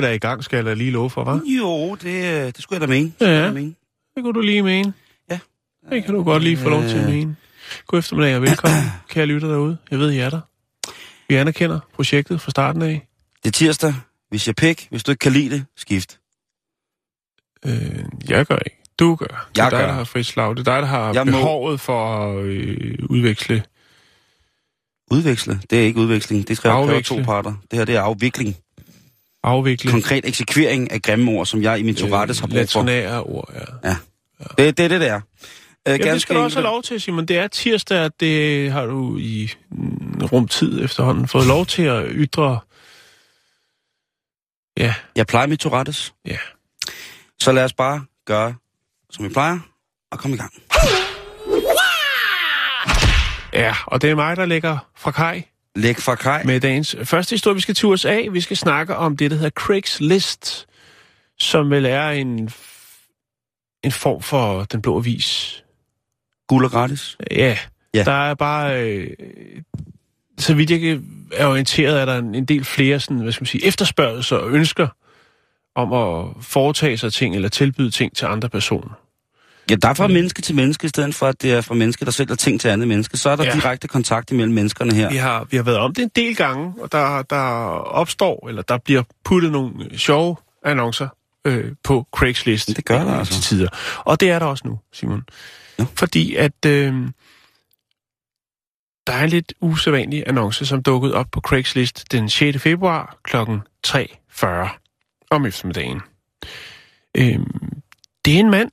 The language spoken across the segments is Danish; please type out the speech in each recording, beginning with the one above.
Vi da i gang, skal jeg da lige love for, hva'? Jo, det, det skulle jeg da mene. Ja. Det, jeg mene. Det kunne du lige mene. Ja. Det kan du godt lige få lov til at Øh. mene. God eftermiddag og velkommen, kære lytter derude. Jeg ved, I er der. Vi anerkender projektet fra starten af. Det er tirsdag. Vi siger pik. Hvis du ikke kan lide det, skift. Øh, jeg gør ikke. Du gør. Det er Jeg dig, gør. der har frit slag. Det er dig, der har Jeg må- behovet for at øh, udveksle. Udveksle. Det er ikke udveksling. Det skal Afveksle. to parter. Det her det er afvikling. Afvikle. Konkret eksekvering af grimme ord, som jeg i min Tourettes har brug for. Latrinære ord, ja. Det, det er det, det er. Øh, Ja, det skal du også have lov til, Simon. Det er tirsdag, at det har du i mm, rumtid efterhånden fået lov til at ytre. Ja, Jeg plejer mit Tourettes. ja. Så lad os bare gøre, som vi plejer, og komme i gang. Ja, og det er mig, der lægger fra kaj Læg fra kaj. med dagens første historie. Vi skal til USA. Vi skal snakke om det, der hedder Craigslist, som vel er en, en form for den blå avis. Guld og gratis. Ja, Ja. der er bare... Øh, så vidt jeg er orienteret, er der en, en del flere sådan, hvad skal man sige, efterspørgelser og ønsker om at foretage sig ting eller tilbyde ting til andre personer. Ja, der er fra menneske til menneske, i stedet for at det er fra menneske, der sælger ting til andet menneske. Så er der Ja. direkte kontakt imellem menneskerne her. Vi har, vi har været om det en del gange, og der, der opstår, eller der bliver puttet nogle øh, sjove annoncer øh, på Craigslist. Det gør der altså. Til tider. Og det er der også nu, Simon. Ja. Fordi at øh, der er en lidt usædvanlig annonce, som dukkede op på Craigslist den 6. februar kl. 3.40 om eftermiddagen. Øh, det er en mand,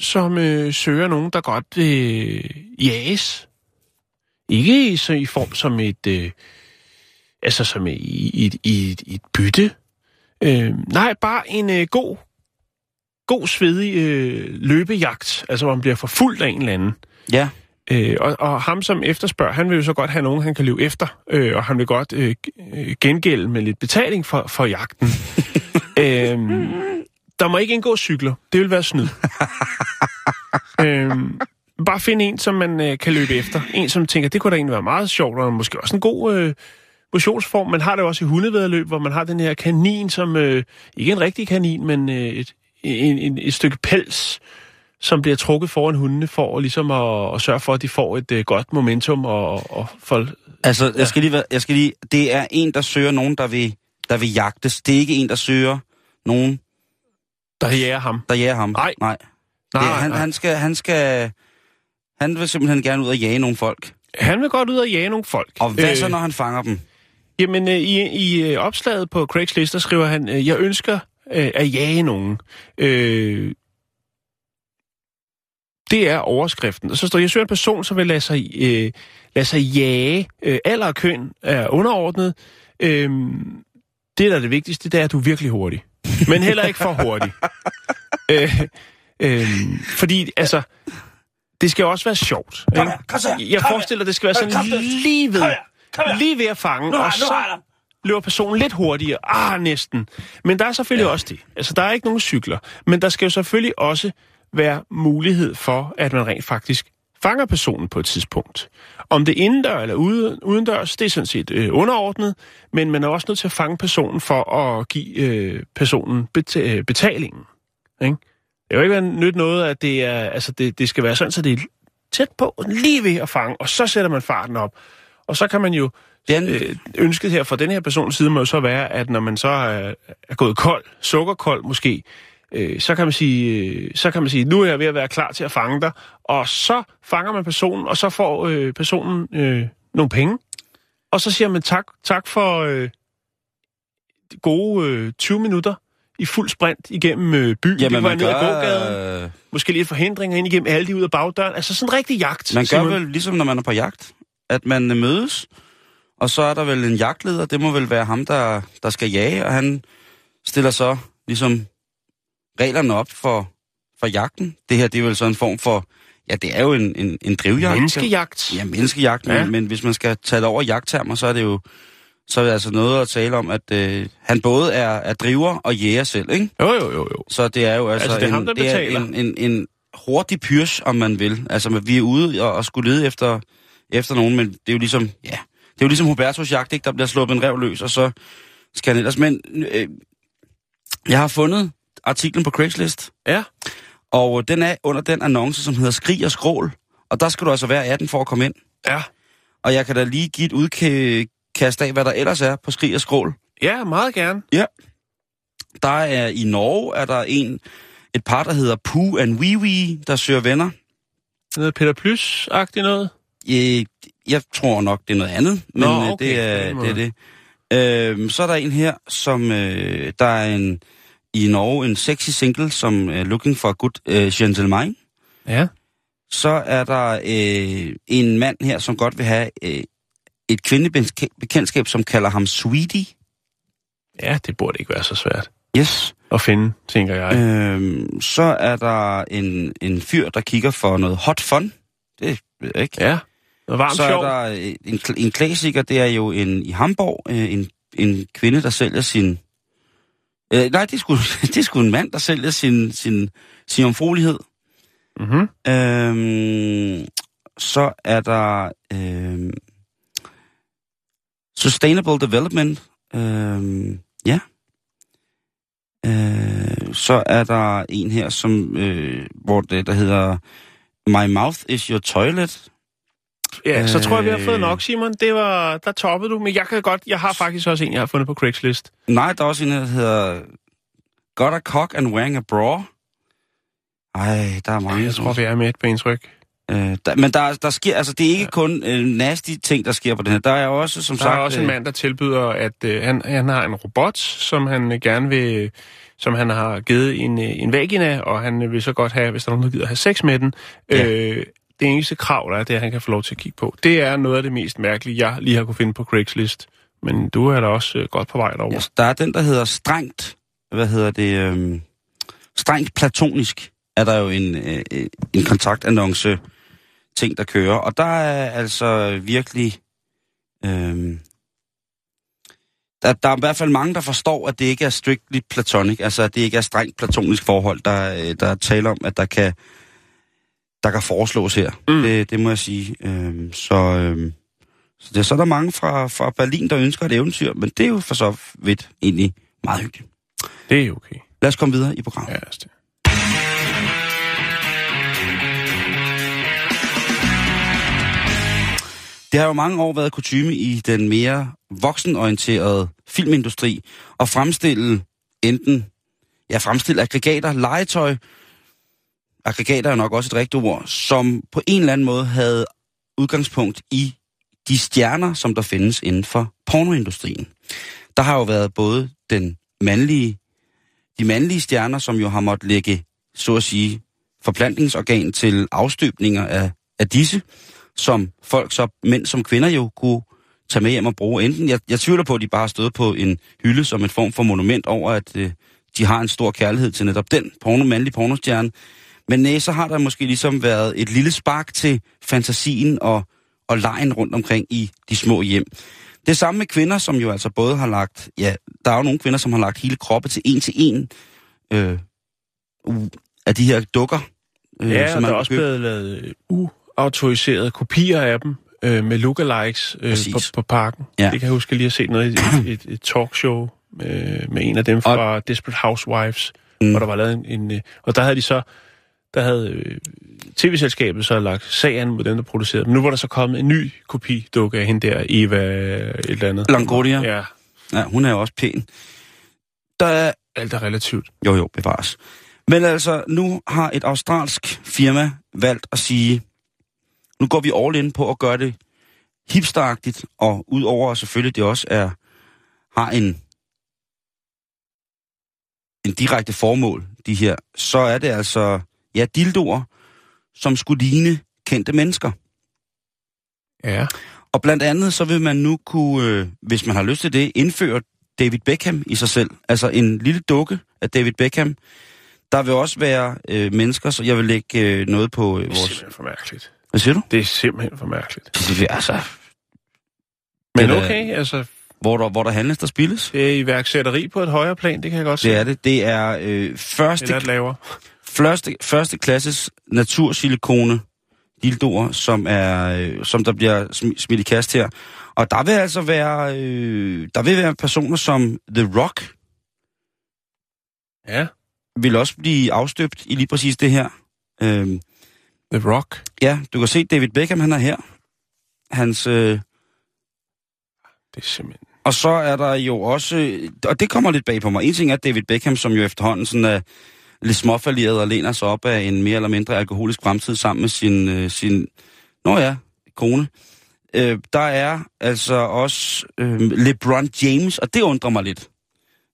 som øh, søger nogen, der godt vil jages. Ikke så i form som et, øh, altså som et- et- i et bytte. Øh, nej, bare en øh, god, god svedig øh, løbejagt, altså hvor man bliver forfulgt af en eller anden. Ja. Øh, og, og ham, som efterspørger, han vil jo så godt have nogen, han kan leve efter, øh, og han vil godt øh, øh, gengælde med lidt betaling for, for jagten. øh, der må ikke indgå cykler. Det vil være snyd. øh, bare finde en, som man øh, kan løbe efter. En, som tænker, det kunne da egentlig være meget sjovt, og måske også en god øh, motionsform. Man har det jo også i hundevedløb, hvor man har den her kanin, som øh, ikke en rigtig kanin, men øh, et, en, en, et stykke pels, som bliver trukket foran hundene for ligesom at, at sørge for, at de får et øh, godt momentum og, og for, Altså, jeg skal lige, være- jeg skal lige, det er en, der søger nogen, der vil, der vil jagtes. Det er ikke en, der søger nogen, der jager ham. der jager ham. Nej. Nej. Nej, det, han, nej. han, skal, han skal, han vil simpelthen gerne ud og jage nogle folk. Han vil godt ud og jage nogle folk. Og hvad øh, så, når han fanger dem? Jamen, øh, i, i øh, opslaget på Craigslist, der skriver han, øh, jeg ønsker øh, at jage nogen. Øh, det er overskriften. Og så står, jeg søger en person, som vil lade sig, øh, lade sig jage. Øh, alder og køn er underordnet. Øh, det, der er det vigtigste, det er, at du er virkelig hurtig. Men heller ikke for hurtig. øh, øh, fordi, altså, det skal også være sjovt. Ikke? Jeg forestiller, det skal være sådan lige ved, lige ved at fange, og så løber personen lidt hurtigere. Ah, næsten. Men der er selvfølgelig ja. også det. Altså, der er ikke nogen cykler. Men der skal jo selvfølgelig også være mulighed for, at man rent faktisk fanger personen på et tidspunkt. Om det er indendør eller ude, udendørs, det er sådan set øh, underordnet, men man er også nødt til at fange personen for at give øh, personen beta- øh, betalingen. Ikke? Det kan jo ikke nyt noget, at det, er, altså det, det skal være sådan, så det er tæt på, lige ved at fange, og så sætter man farten op. Og så kan man jo Den, øh, ønsket her fra den her persons side må jo så være, at når man så er, er gået kold, sukkerkold måske, øh, så, kan man sige, øh, så kan man sige, nu er jeg ved at være klar til at fange dig, og så fanger man personen, og så får øh, personen øh, nogle penge, og så siger man tak, tak for øh, gode øh, 20 minutter i fuld sprint igennem øh, byen. Jamen, det var man ned ad gør, gågaden. øh, Måske lidt forhindringer ind igennem alle de ud af bagdøren. Altså sådan en rigtig jagt. man gør Simon. vel ligesom, når man er på jagt, at man øh, mødes, og så er der vel en jagtleder, det må vel være ham, der, der skal jage, og han stiller så ligesom reglerne op for, for jagten. Det her, det er vel sådan en form for, ja, det er jo en, en, en drivjagt. Menneskejagt. Ja, menneskejagt, ja. Men, men hvis man skal tale over jagttermer, så er det jo så er det altså noget at tale om, at øh, han både er, er driver og jæger selv, ikke? Jo, jo, jo, jo. Så det er jo altså, Altså, det er en, ham, der det er en, en, en hurtig pyrs, om man vil. Altså, vi er ude og, og skulle lede efter, efter nogen, men det er jo ligesom, ja, det er jo ligesom Hubertus jagt, ikke? Der bliver sluppet en rev løs, og så skal han ellers... Men øh, jeg har fundet artiklen på Craigslist, Ja. og den er under den annonce, som hedder Skrig og Skrål. Og der skal du altså være 18 for at komme ind. Ja. Og jeg kan da lige give et udkast af, hvad der ellers er på Skrig og Skrål. Ja, meget gerne. Der er i Norge, er der en, et par, der hedder Pooh and Wee Wee, der søger venner. Noget Peter Plys-agtigt noget. Jeg, jeg tror nok, det er noget andet, men Nå, øh, okay, det, er, det er det. Øhm, så er der en her, som øh, der er en i Norge en sexy single, som er looking for a good øh, gentleman. Ja. Så er der øh, en mand her, som godt vil have øh, et kvindebekendtskab, som kalder ham Sweetie. Ja, det burde ikke være så svært Yes. at finde, tænker jeg. Øhm, så er der en, en fyr, der kigger for noget hot fun. Det ved jeg ikke. Ja. Noget varmt så sjov. er der øh, en, en klassiker, det er jo en i Hamburg, en, en kvinde, der sælger sin... Øh, nej, det er, sgu, det er sgu en mand, der sælger sin, sin, sin omfruelighed. Mm-hmm. Øhm, så er der øhm, Sustainable Development. Øhm, ja. Øh, så er der en her, som, øh, hvor det, der hedder My mouth is your toilet. Ja, så tror jeg, vi har fået Øh. nok, Simon. Det var, der toppede du. Men jeg kan godt, jeg har faktisk også en, jeg har fundet på Craigslist. Nej, der er også en, der hedder Got a cock and wearing a bra. Ej, der er mange. Jeg tror, vi er med et på indtryk. Øh, der, men der, der sker, altså det er ikke ja. kun øh, nasty ting, der sker på den her. Der er også, som Der sagt... er også en øh, mand, der tilbyder, at øh, han, han har en robot, som han øh, gerne vil som han har givet en, øh, en vagina, og han øh, vil så godt have, hvis der er nogen, der gider have sex med den. Ja. Det eneste krav, der er, det er, at han kan få lov til at kigge på. Det er noget af det mest mærkelige, jeg lige har kunne finde på Craigslist. Men du er da også øh, godt på vej derover. Ja, der er den, der hedder strengt, hvad hedder det, øh, strengt platonisk, er der jo en, øh, øh, en kontaktannonce ting, der kører. Og der er altså virkelig, Øh, der, der er i hvert fald mange, der forstår, at det ikke er strictly platonic, altså at det ikke er strengt platonisk forhold, der, øh, der er tale om, at der kan, der kan foreslås her. Mm. Det, det må jeg sige. Øhm, så, øhm, så, det, så er der mange fra, fra Berlin, der ønsker et eventyr, men det er jo for så vidt egentlig meget hyggeligt. Det er okay. Lad os komme videre i programmet. Ja, det. Det har jo mange år været kutume i den mere voksenorienterede filmindustri at fremstille enten, ja, fremstille aggregater, legetøj, aggregater er nok også et rigtigt ord, som på en eller anden måde havde udgangspunkt i de stjerner, som der findes inden for pornoindustrien. Der har jo været både den mandlige, de mandlige stjerner, som jo har måttet lægge, så at sige, forplantningsorgan til afstøbninger af, af disse, som folk, så mænd som kvinder jo kunne tage med hjem og bruge. Enten, jeg, jeg tvivler på, at de bare har stået på en hylde som en form for monument over, at øh, de har en stor kærlighed til netop den porno, mandlige pornostjerne. Men nej, så har der måske ligesom været et lille spark til fantasien og, og lejen rundt omkring i de små hjem. Det samme med kvinder, som jo altså både har lagt, ja, der er jo nogle kvinder, som har lagt hele kroppe til en til en øh, af de her dukker. Øh, Ja, og som der er også blevet lavet øh, uautoriserede kopier af dem øh, med lookalikes øh, Præcis. på, på parken. Ja. Det kan jeg huske, at lige har set noget i et, et, et talkshow øh, med en af dem fra og... Desperate Housewives, Mm. mm. hvor der var lavet en... en øh, og der havde de så... Der havde øh, tv-selskabet så lagt sagen mod dem, der producerede dem. Nu var der så kommet en ny kopi dukke af hende der, Eva et eller andet. Longoria. Ja, Ja, hun er jo også pæn. Der er... alt er relativt. Jo, jo, bevares. Men altså, nu har et australsk firma valgt at sige, nu går vi all in på at gøre det hipsteragtigt, og udover selvfølgelig det også er, har en en direkte formål, de her, så er det altså, ja, dildoer, som skulle ligne kendte mennesker. Ja. Og blandt andet, så vil man nu kunne, øh, hvis man har lyst til det, indføre David Beckham i sig selv. Altså en lille dukke af David Beckham. Der vil også være øh, mennesker, så jeg vil lægge øh, noget på øh, Det er vores... simpelthen for mærkeligt. Hvad siger du? Det er simpelthen for mærkeligt. Altså, Men Det da- okay, altså, hvor der, hvor der handles, der spilles. det er iværksætteri på et højere plan, det kan jeg godt se. Det er det. Det er øh, første, Eller et lavere. Første, første klasses natursilikone dildoer, som, er, øh, som der bliver sm- smidt i kast her. Og der vil altså være, øh, der vil være personer som The Rock, Ja. vil også blive afstøbt i lige præcis det her. Øhm, The Rock. ja, du kan se David Beckham, han er her. Hans, øh, Det er simpelthen... og så er der jo også, øh, og det kommer lidt bag på mig. En ting er David Beckham, som jo efterhånden sådan er lidt småfalderet og læner sig op af en mere eller mindre alkoholisk fremtid sammen med sin, øh, sin nå ja, kone. Øh, der er altså også øh, LeBron James, og det undrer mig lidt.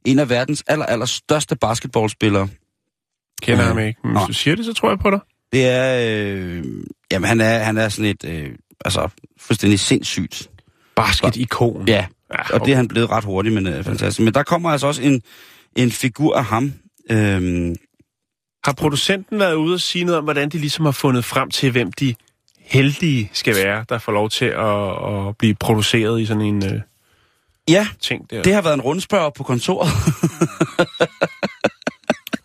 En af verdens aller, aller største basketballspillere. Kender Ja. ham ikke. Men hvis du siger det, så tror jeg på dig. Det er, øh, jamen han er, han er sådan et, øh, altså fuldstændig sindssygt. Basket-ikon. Ja, ja og det er han blevet ret hurtigt, men øh, fantastisk. Men der kommer altså også en, en figur af ham. Øhm, Har producenten været ude og sige noget om, hvordan de ligesom har fundet frem til, hvem de heldige skal være, der får lov til at, at blive produceret i sådan en øh, ja, ting der? det har været en rundspørg på kontoret.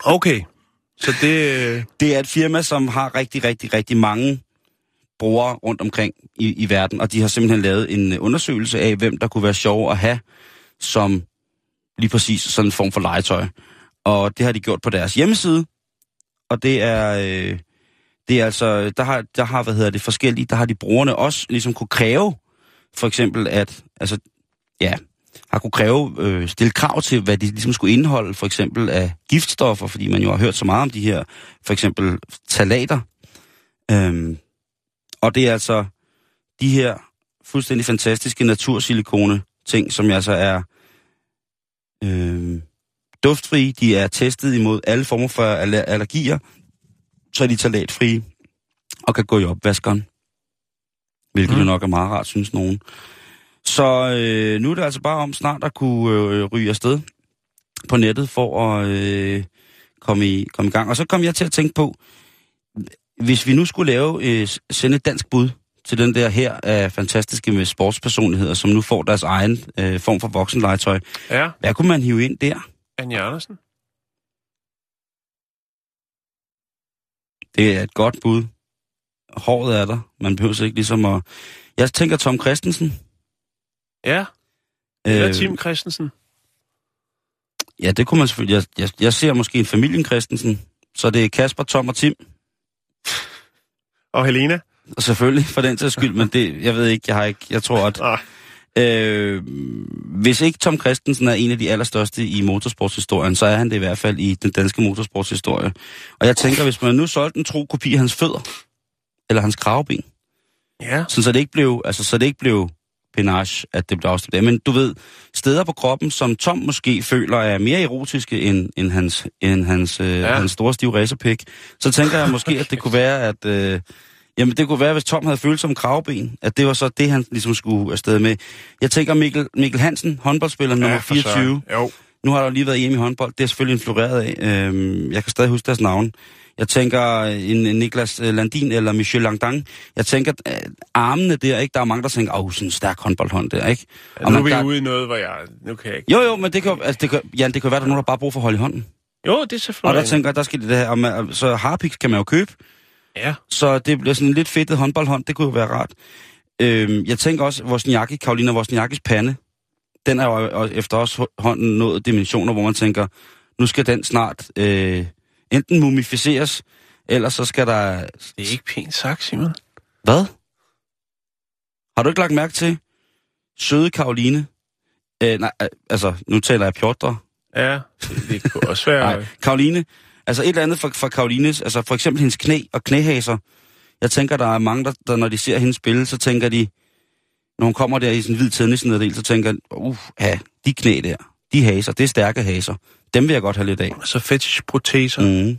Okay. Så det... øh, Det er et firma, som har rigtig, rigtig, rigtig mange brugere rundt omkring i, i verden, og de har simpelthen lavet en øh, undersøgelse af, hvem der kunne være sjov at have som lige præcis sådan en form for legetøj. Og det har de gjort på deres hjemmeside, og det er, øh, det er altså, der har, der har, hvad hedder det, forskellige, der har de brugerne også ligesom kunne kræve, for eksempel at, altså, ja, har kunne kræve, øh, stille krav til, hvad de ligesom skulle indeholde, for eksempel af giftstoffer, fordi man jo har hørt så meget om de her, for eksempel talater. Øhm, og det er altså de her fuldstændig fantastiske natursilikone ting, som altså er øh, duftfrie. De er testet imod alle former for aller- allergier, så er de talatfrie og kan gå i opvaskeren. Hvilket mm. jo nok er meget rart, synes nogen. Så øh, nu er det altså bare om snart at kunne øh, ryge afsted på nettet for at øh, komme, i, komme i gang. Og så kom jeg til at tænke på, hvis vi nu skulle lave, øh, sende et dansk bud til den der her af fantastiske med sportspersonligheder, som nu får deres egen øh, form for voksenlegetøj, ja, hvad kunne man hive ind der? Anja Andersen. Det er et godt bud. Håret er der. Man behøver ikke ligesom at... Jeg tænker Tom Christensen. Ja, eller Tim Christensen. Ja, det kunne man selvfølgelig... Jeg, jeg, jeg ser måske en familien Christensen. Så det er Kasper, Tom og Tim. Og Helena. Og selvfølgelig, for den til skyld, men det, jeg ved ikke, jeg har ikke... Jeg tror, at... Øh, hvis ikke Tom Christensen er en af de allerstørste i motorsportshistorien, så er han det i hvert fald i den danske motorsportshistorie. Og jeg tænker, hvis man nu solgte en tro kopi af hans fødder, eller hans kravben, ja. sådan, så det ikke blev, altså, så det ikke blev penage, at det blev afstemt af. Men du ved, steder på kroppen, som Tom måske føler er mere erotiske end, end hans, end hans, øh, Ja. hans store stive racerpik, så tænker jeg måske, at det kunne være, at... Øh, Jamen, det kunne være, hvis Tom havde følt som kravben, at det var så det, han ligesom skulle afsted med. Jeg tænker Mikkel, Mikkel Hansen, håndboldspiller nummer ja, for 24. søren. Jo. Nu har der jo lige været hjemme i håndbold. Det er selvfølgelig influeret af. Øhm, jeg kan stadig huske deres navn. Jeg tænker en, en Niklas øh, Landin eller Michel Langdang. Jeg tænker, at armene der, ikke? Der er mange, der tænker, åh, sådan en stærk håndboldhånd der, ikke? Ja, Og nu er vi der- ude i noget, hvor jeg... Nu kan jeg ikke... Jo, jo, men det kan, altså, det kan, Jan, det kan være, at der er nogen, der bare brug for at holde i hånden. Jo, det er Og selvfølgelig... der tænker jeg, der skal det her. Og man, så harpiks kan man jo købe. Ja. Så det bliver sådan en lidt fedtet håndboldhånd. Det kunne jo være rart. Øhm, jeg tænker også, Wozniacki, Karolina Wozniakkis pande, den er jo efter også hånden nået dimensioner, hvor man tænker, nu skal den snart øh, enten mumificeres, eller så skal der... Det er ikke pænt sagt, Simon. Hvad? Har du ikke lagt mærke til søde Karoline? Øh, nej, altså, nu taler jeg pjotre. Ja, det, det kunne også være... Nej, Karoline. Altså et eller andet fra, fra Karolines, altså for eksempel hendes knæ og knæhaser. Jeg tænker, der er mange, der, der når de ser hende spille, så tænker de, når hun kommer der i sådan en hvid tennisnederdel, så tænker uh, ja, de knæ der, De haser, det er stærke haser. Dem vil jeg godt have lidt af. Altså fetish-proteser. Mm.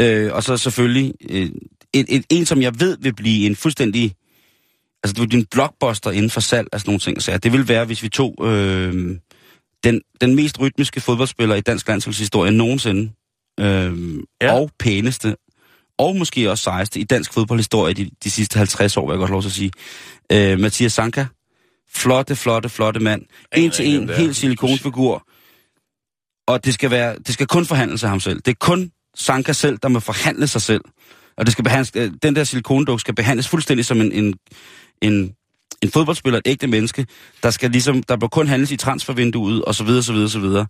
Øh, og så selvfølgelig øh, et, et, en, som jeg ved vil blive en fuldstændig... Altså, det vil blive en blockbuster inden for salg af sådan nogle ting. Så det vil være, hvis vi tog øh, den, den mest rytmiske fodboldspiller i dansk landsholdshistorie nogensinde, øh, Ja. og pæneste, og måske også sejeste i dansk fodboldhistorie de, de sidste 50 år, vil jeg godt lov til at sige. Øh, Mathias Sanka. Flotte, flotte, flotte mand. En til en, helt silikonfigur. Og det skal, være, det skal kun forhandle sig ham selv. Det er kun Sanka selv, der må forhandle sig selv. Og det skal behandles, øh, den der silikonduk skal behandles fuldstændig som en, en, en, en fodboldspiller, et ægte menneske, der skal ligesom, der bør kun handles i transfervinduet, og så videre, så videre, så videre.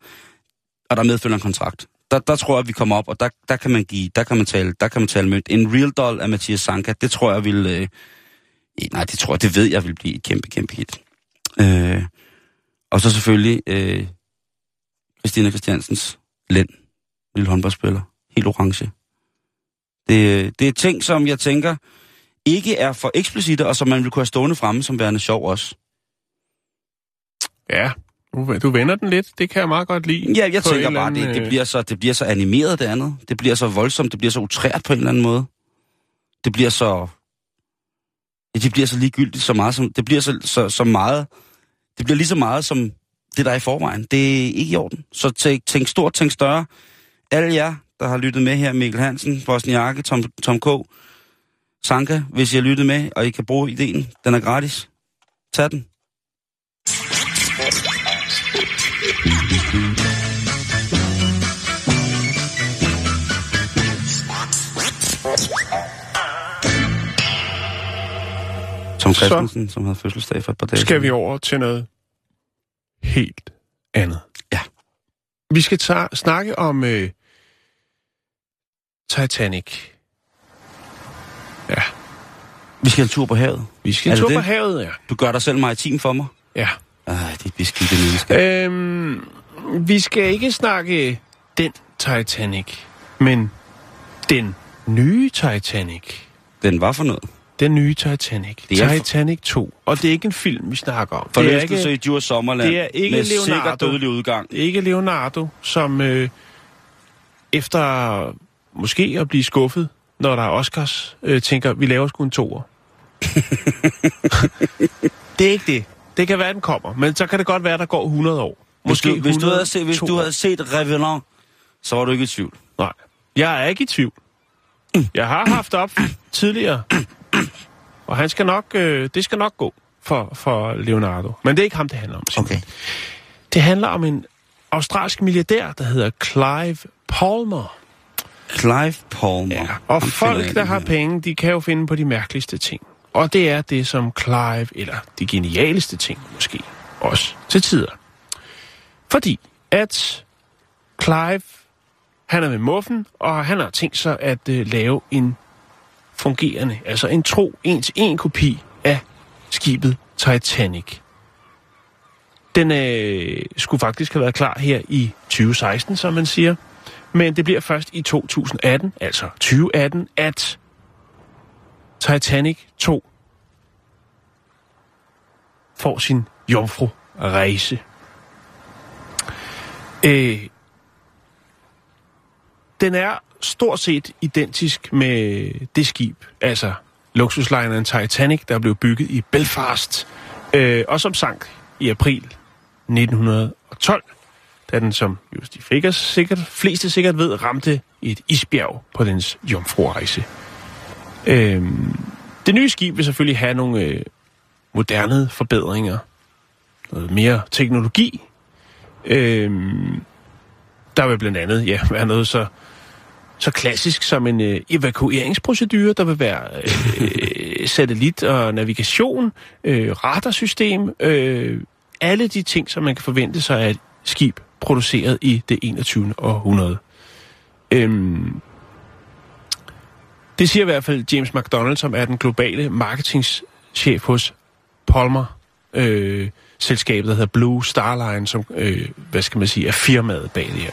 Og der medfølger en kontrakt. Der, der tror jeg, at vi kommer op, og der, der kan man give, der kan man tale, der kan man tale mønt. En real doll af Mathias Sanka, det tror jeg vil, øh, nej, det tror jeg, det ved jeg vil blive et kæmpe, kæmpe hit. Øh, og så selvfølgelig øh, Christina Christiansens Lend, lille håndboldspiller, helt orange. Det, øh, det er ting, som jeg tænker ikke er for eksplicite, og som man vil kunne have stående fremme som værende sjov også. Ja, du, du vender den lidt. Det kan jeg meget godt lide. Ja, jeg tænker bare, eller det, anden, det, øh, bliver så, det bliver så animeret det andet. Det bliver så voldsomt, det bliver så utrært på en eller anden måde. Det bliver så... Ja, det bliver så ligegyldigt så meget som... Det bliver så, så, så meget... Det bliver lige så meget som det, der er i forvejen. Det er ikke i orden. Så tænk, tænk stort, tænk større. Alle jer, der har lyttet med her, Mikkel Hansen, Bosniakke, Tom, Tom K., Sanka, hvis I har lyttet med, og I kan bruge ideen, den er gratis. Tag den. Tom Christensen, som havde fødselsdag for et par dage skal vi over til noget helt andet. Ja. Vi skal ta- snakke om øh, Titanic. Ja, Vi skal en tur på havet. vi skal en tur det? på havet, ja. Du gør dig selv maritim for mig. Ja. Ej, det beskidte menneske. Øhm, vi skal ikke snakke den Titanic, men den nye Titanic. Den var for noget. Den nye Titanic. Det er Titanic 2. Og det er ikke en film, vi snakker om. Det er, Forlystelse i Djurs Sommerland. det er ikke med Leonardo. dødelig udgang. det er ikke Leonardo, som øh, efter måske at blive skuffet, når der er Oscars, øh, tænker, vi laver sgu en toer. det er ikke det. Det kan være, den kommer, men så kan det godt være, der går 100 år. Hvis du, hvis, du 100, havde set, hvis du 200. havde set Revenant, så var du ikke i tvivl. Nej, jeg er ikke i tvivl. Jeg har haft op tidligere, og han skal nok, øh, det skal nok gå for, for Leonardo. Men det er ikke ham, det handler om. Okay. Det handler om en australsk milliardær, der hedder Clive Palmer. Clive Palmer. Ja, og folk, der har penge, de kan jo finde på de mærkeligste ting. Og det er det, som Clive, eller de genialeste ting måske, også til tider. Fordi at Clive, han er med muffen, og han har tænkt sig at øh, lave en fungerende, altså en tro, en til en kopi af skibet Titanic. Den øh, skulle faktisk have været klar her i 2016, som man siger. Men det bliver først i 2018, altså 2018, at Titanic 2 får sin jomfru-rejse. Øh, den er stort set identisk med det skib, altså luksuslineren Titanic, der blev bygget i Belfast, øh, og som sank i april 1912, da den, som just de fik sikkert, fleste sikkert ved, ramte et isbjerg på dens jomfruerejse. Øhm, det nye skib vil selvfølgelig have nogle øh, moderne forbedringer, noget mere teknologi. Øhm, der vil blandt andet ja, være noget så, så klassisk som en øh, evakueringsprocedure. Der vil være øh, øh satellit og navigation, øh, radarsystem, øh, alle de ting, som man kan forvente sig af et skib produceret i det 21. århundrede. Øhm, det siger i hvert fald James McDonald, som er den globale marketingchef hos Palmer, øh, selskabet, der hedder Blue Star Line, som, øh, hvad skal man sige, er firmaet bag det her.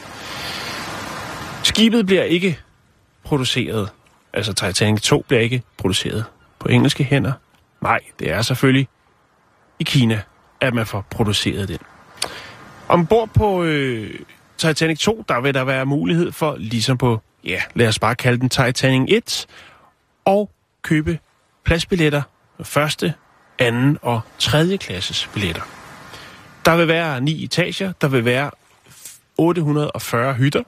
Skibet bliver ikke produceret, altså Titanic 2 bliver ikke produceret på engelske hænder. Nej, det er selvfølgelig i Kina, at man får produceret den. Ombord på øh, Titanic 2, der vil der være mulighed for, ligesom på, ja, lad os bare kalde den Titanic 1, og købe pladsbilletter første, anden og tredje klasses billetter. Der vil være ni etager, der vil være 840 hytter.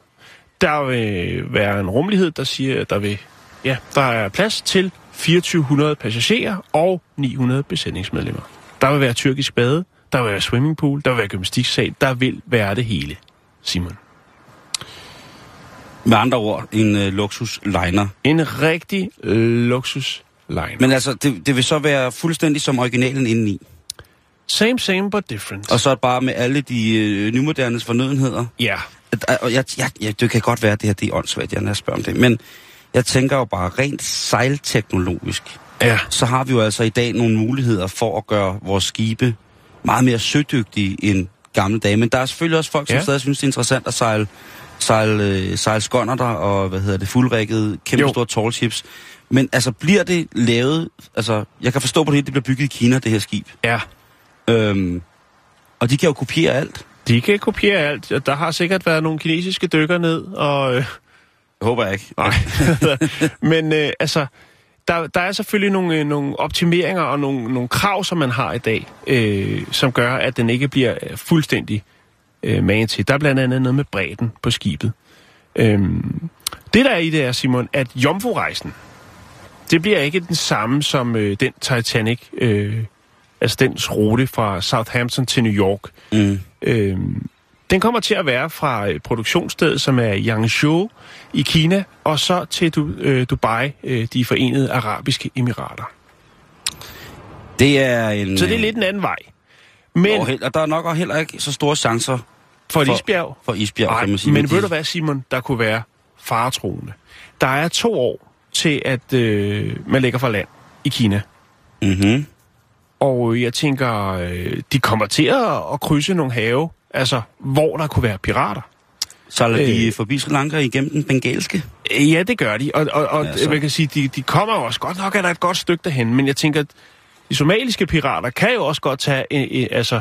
Der vil være en rummelighed, der siger, der vil, ja, der er plads til 2400 passagerer og 900 besætningsmedlemmer. Der vil være tyrkisk bade, der vil være swimmingpool, der vil være gymnastiksal, der vil være det hele, Simon. Med andre ord, en øh, luksus-liner. En rigtig øh, luksus line. Men altså, det, det vil så være fuldstændig som originalen indeni. Same, same, but different. Og så bare med alle de øh, nymodernes fornødenheder. ja, At- Og jeg, jeg, jeg, det kan godt være, at det her det er åndssvagt, jeg jeg spørger om det. Men jeg tænker jo bare rent sejlteknologisk. ja, Så har vi jo altså i dag nogle muligheder for at gøre vores skibe meget mere sødygtige end gamle dage. Men der er selvfølgelig også folk, som ja. stadig synes, det er interessant at sejle, sejle, øh, sejle skonnerter og, hvad hedder det, fuldrækket, kæmpe Jo. store tall ships. Men altså, bliver det lavet... Altså, jeg kan forstå på det, hele, det bliver bygget i Kina, det her skib. ja. Øhm, og de kan jo kopiere alt. De kan kopiere alt. Der har sikkert været nogle kinesiske dykker ned, og... Øh, Jeg håber jeg ikke. nej. Men øh, altså, der, der er selvfølgelig nogle, øh, nogle optimeringer og nogle, nogle krav, som man har i dag, øh, som gør, at den ikke bliver øh, fuldstændig øh, magen til. Der er blandt andet noget med bredden på skibet. Øhm, det der er i det er, Simon, at Jomfru-rejsen, det bliver ikke den samme som øh, den Titanic, øh, altså dens rute fra Southampton til New York. Mm. Øhm, den kommer til at være fra øh, produktionsstedet, som er Yangzhou i Kina, og så til du, øh, Dubai, øh, de forenede arabiske emirater. Det er en... Så det er lidt en anden vej. Men Og, der er nok heller ikke så store chancer for for- isbjerg, for isbjerg, Nej, kan man sige. men de- ved du hvad, Simon, der kunne være faretroende? Der er to år til, at øh, man lægger for land i Kina. Mhm. Og jeg tænker, øh, de kommer til at, at krydse nogle have, altså hvor der kunne være pirater. Så lader de Øh. forbi Sri Lanka igennem den bengalske. Øh, Ja, det gør de. Og, og, og Ja, man kan sige, de, de kommer jo også godt nok, er der et godt stykke derhen. Men jeg tænker, at de somaliske pirater kan jo også godt tage en, en, altså,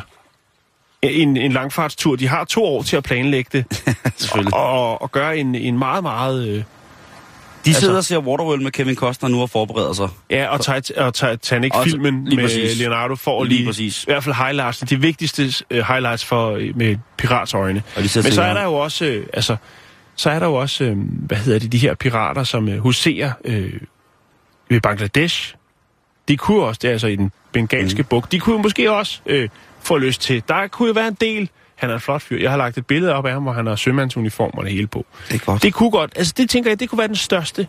en, en langfartstur. De har to år til at planlægge det. Selvfølgelig. og, og gøre en, en meget, meget... Øh, De altså- sidder og ser Waterworld med Kevin Costner nu og forbereder sig. ja, og, tit, og Titanic-filmen med præcis. Leonardo får Lige lige, præcis. i hvert fald highlights, de vigtigste uh, highlights for, øh, med piratsøjne. Og de sidder Men og så er der jo også, øh, altså, så er der jo også, øh, hvad hedder det, de her pirater, som øh, huserer øh, ved Bangladesh. De kunne også, det er altså i den bengalske mm. bog, de kunne måske også øh, få lyst til. Der kunne jo være en del, han er en flot fyr. Jeg har lagt et billede op af ham, hvor han har sømandsuniform og det hele på. Det er godt. Det kunne godt, altså det tænker jeg, det kunne være den største.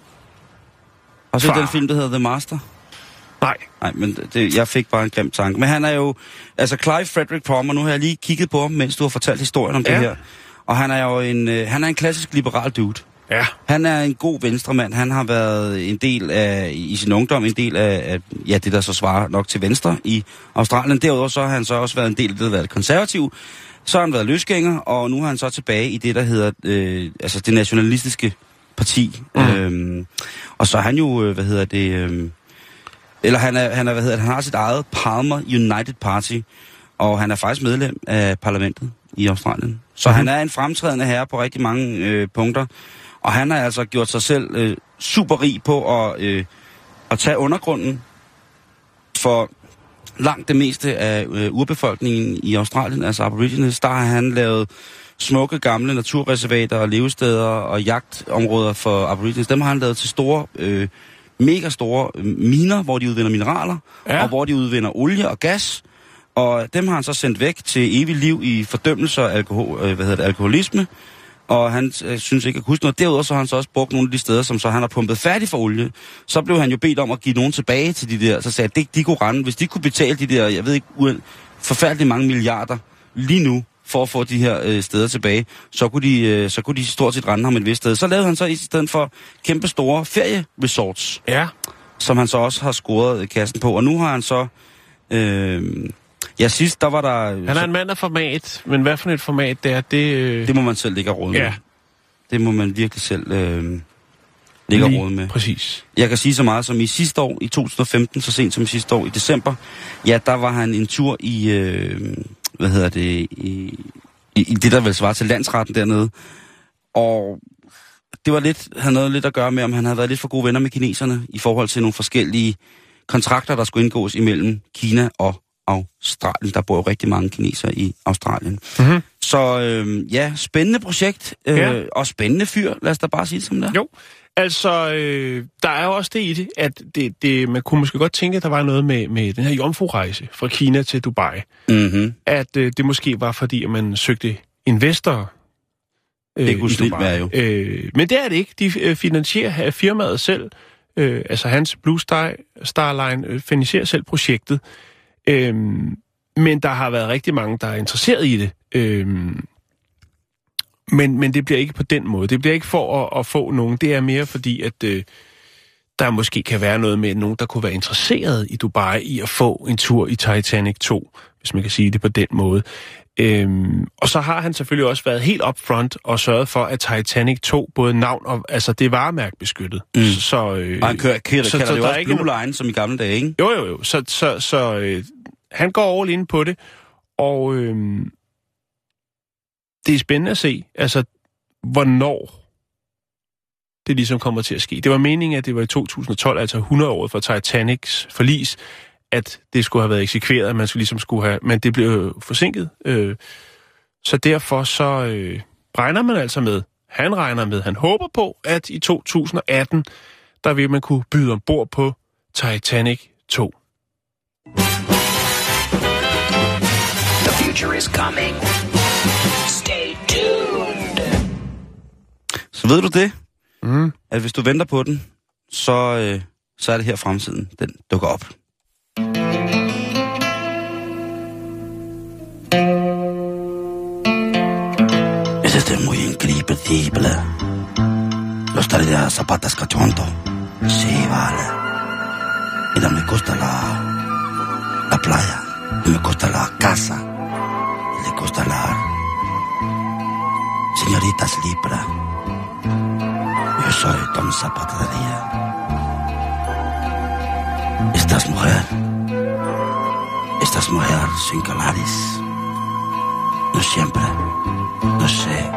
Og så den film, der hedder The Master. Nej, Nej, men det, jeg fik bare en glemt tanke. Men han er jo... Altså, Clive Frederick Palmer, nu har jeg lige kigget på ham, mens du har fortalt historien om Ja. det her. Og han er jo en, øh, han er en klassisk liberal dude. Ja, Han er en god venstremand. Han har været en del af, i sin ungdom, en del af, af ja, det der så svarer nok til venstre i Australien. Derudover så har han så også været en del af det, der har været konservativ. Så har han været løsgænger, og nu er han så tilbage i det, der hedder øh, altså det nationalistiske parti. Mm. Øhm, og så er han jo, øh, hvad hedder det, øh, eller han, er, han, er, hvad hedder det, han har sit eget Palmer United Party, og han er faktisk medlem af parlamentet i Australien. Så mm-hmm. han er en fremtrædende herre på rigtig mange øh, punkter, og han har altså gjort sig selv øh, super rig på at, øh, at tage undergrunden for langt det meste af øh, urbefolkningen i Australien, altså Aborigines, der har han lavet smukke gamle naturreservater og levesteder og jagtområder for Aborigines. Dem har han lavet til store, øh, mega store øh, miner, hvor de udvinder mineraler, Ja. og hvor de udvinder olie og gas. Og dem har han så sendt væk til evigt liv i fordømmelse og alkohol, øh, hvad hedder det, alkoholisme. Og han øh, synes ikke at huske noget. Derudover så har han så også brugt nogle af de steder, som så han har pumpet færdig for olie. Så blev han jo bedt om at give nogen tilbage til de der. Så sagde at de kunne rende. Hvis de kunne betale de der, jeg ved ikke, uen- forfærdeligt mange milliarder lige nu, for at få de her øh, steder tilbage, så kunne, de, øh, så kunne de stort set rende ham et vist sted. Så lavede han så i stedet for kæmpe store ferieresorts, ja. som han så også har scoret øh, kassen på. Og nu har han så... Øh, ja, sidst der var der... Han er en mand af format, men hvad for et format det er, det... Øh, Det må man selv ligge og råde med. ja, Det må man virkelig selv øh, ligge og lige råde med. Præcis. Jeg kan sige så meget som i sidste år, i 2015, så sent som sidste år, i december, ja, der var han en tur i, øh, hvad hedder det, i, i, i det, der vil svare til landsretten dernede. Og det var lidt, havde noget lidt at gøre med, om han havde været lidt for gode venner med kineserne i forhold til nogle forskellige kontrakter, der skulle indgås imellem Kina og Australien. Der bor jo rigtig mange kinesere i Australien. Mm-hmm. Så øh, ja, spændende projekt, øh, Ja. og spændende fyr, lad os da bare sige det som det er. Jo, altså, øh, der er jo også det i det, at det, det, man kunne måske godt tænke, at der var noget med, med den her jomfru-rejse fra Kina til Dubai. Mm-hmm. At øh, det måske var fordi, at man søgte investorer øh, Det kunne i Dubai. være jo. Øh, men det er det ikke. De øh, finansierer øh, firmaet selv. Øh, altså hans Blue Star, Starline øh, finansierer selv projektet. Øh, men der har været rigtig mange, der er interesseret i det. Øh, men, men det bliver ikke på den måde. Det bliver ikke for at, at få nogen. Det er mere fordi, at øh, der måske kan være noget med nogen, der kunne være interesseret i Dubai i at få en tur i Titanic 2, hvis man kan sige det på den måde. Øhm, og så har han selvfølgelig også været helt upfront og sørget for, at Titanic 2, både navn og... Altså, det er varemærkebeskyttet. Mm. Så, øh, Og han kører, kalder, så- kalder så det jo er også ikke Blue Line, som i gamle dage, ikke? Jo, jo, jo. Så, så, så øh, han går all ind på det, og øh, det er spændende at se, altså, hvornår det ligesom kommer til at ske. Det var meningen, at det var i 2012, altså 100 år for Titanics forlis, at det skulle have været eksekveret, at man skulle ligesom skulle have... Men det blev forsinket. Øh, så derfor så øh, regner man altså med, han regner med, han håber på, at i 2018, der vil man kunne byde ombord på Titanic 2. Future is coming. Stay tuned. Så ved du det, Mm. at hvis du venter på den, så, øh, så er det her fremtiden, den dukker op. Es este muy increíble. Los traía zapatas cachondo. Sí, vale. Mira, me gusta la, la playa. Me gusta la casa. Gusta la... Señoritas Libra. Yo soy Don Zapatería. Estás mujer. Estás mujer sin calaris. No siempre. No sé.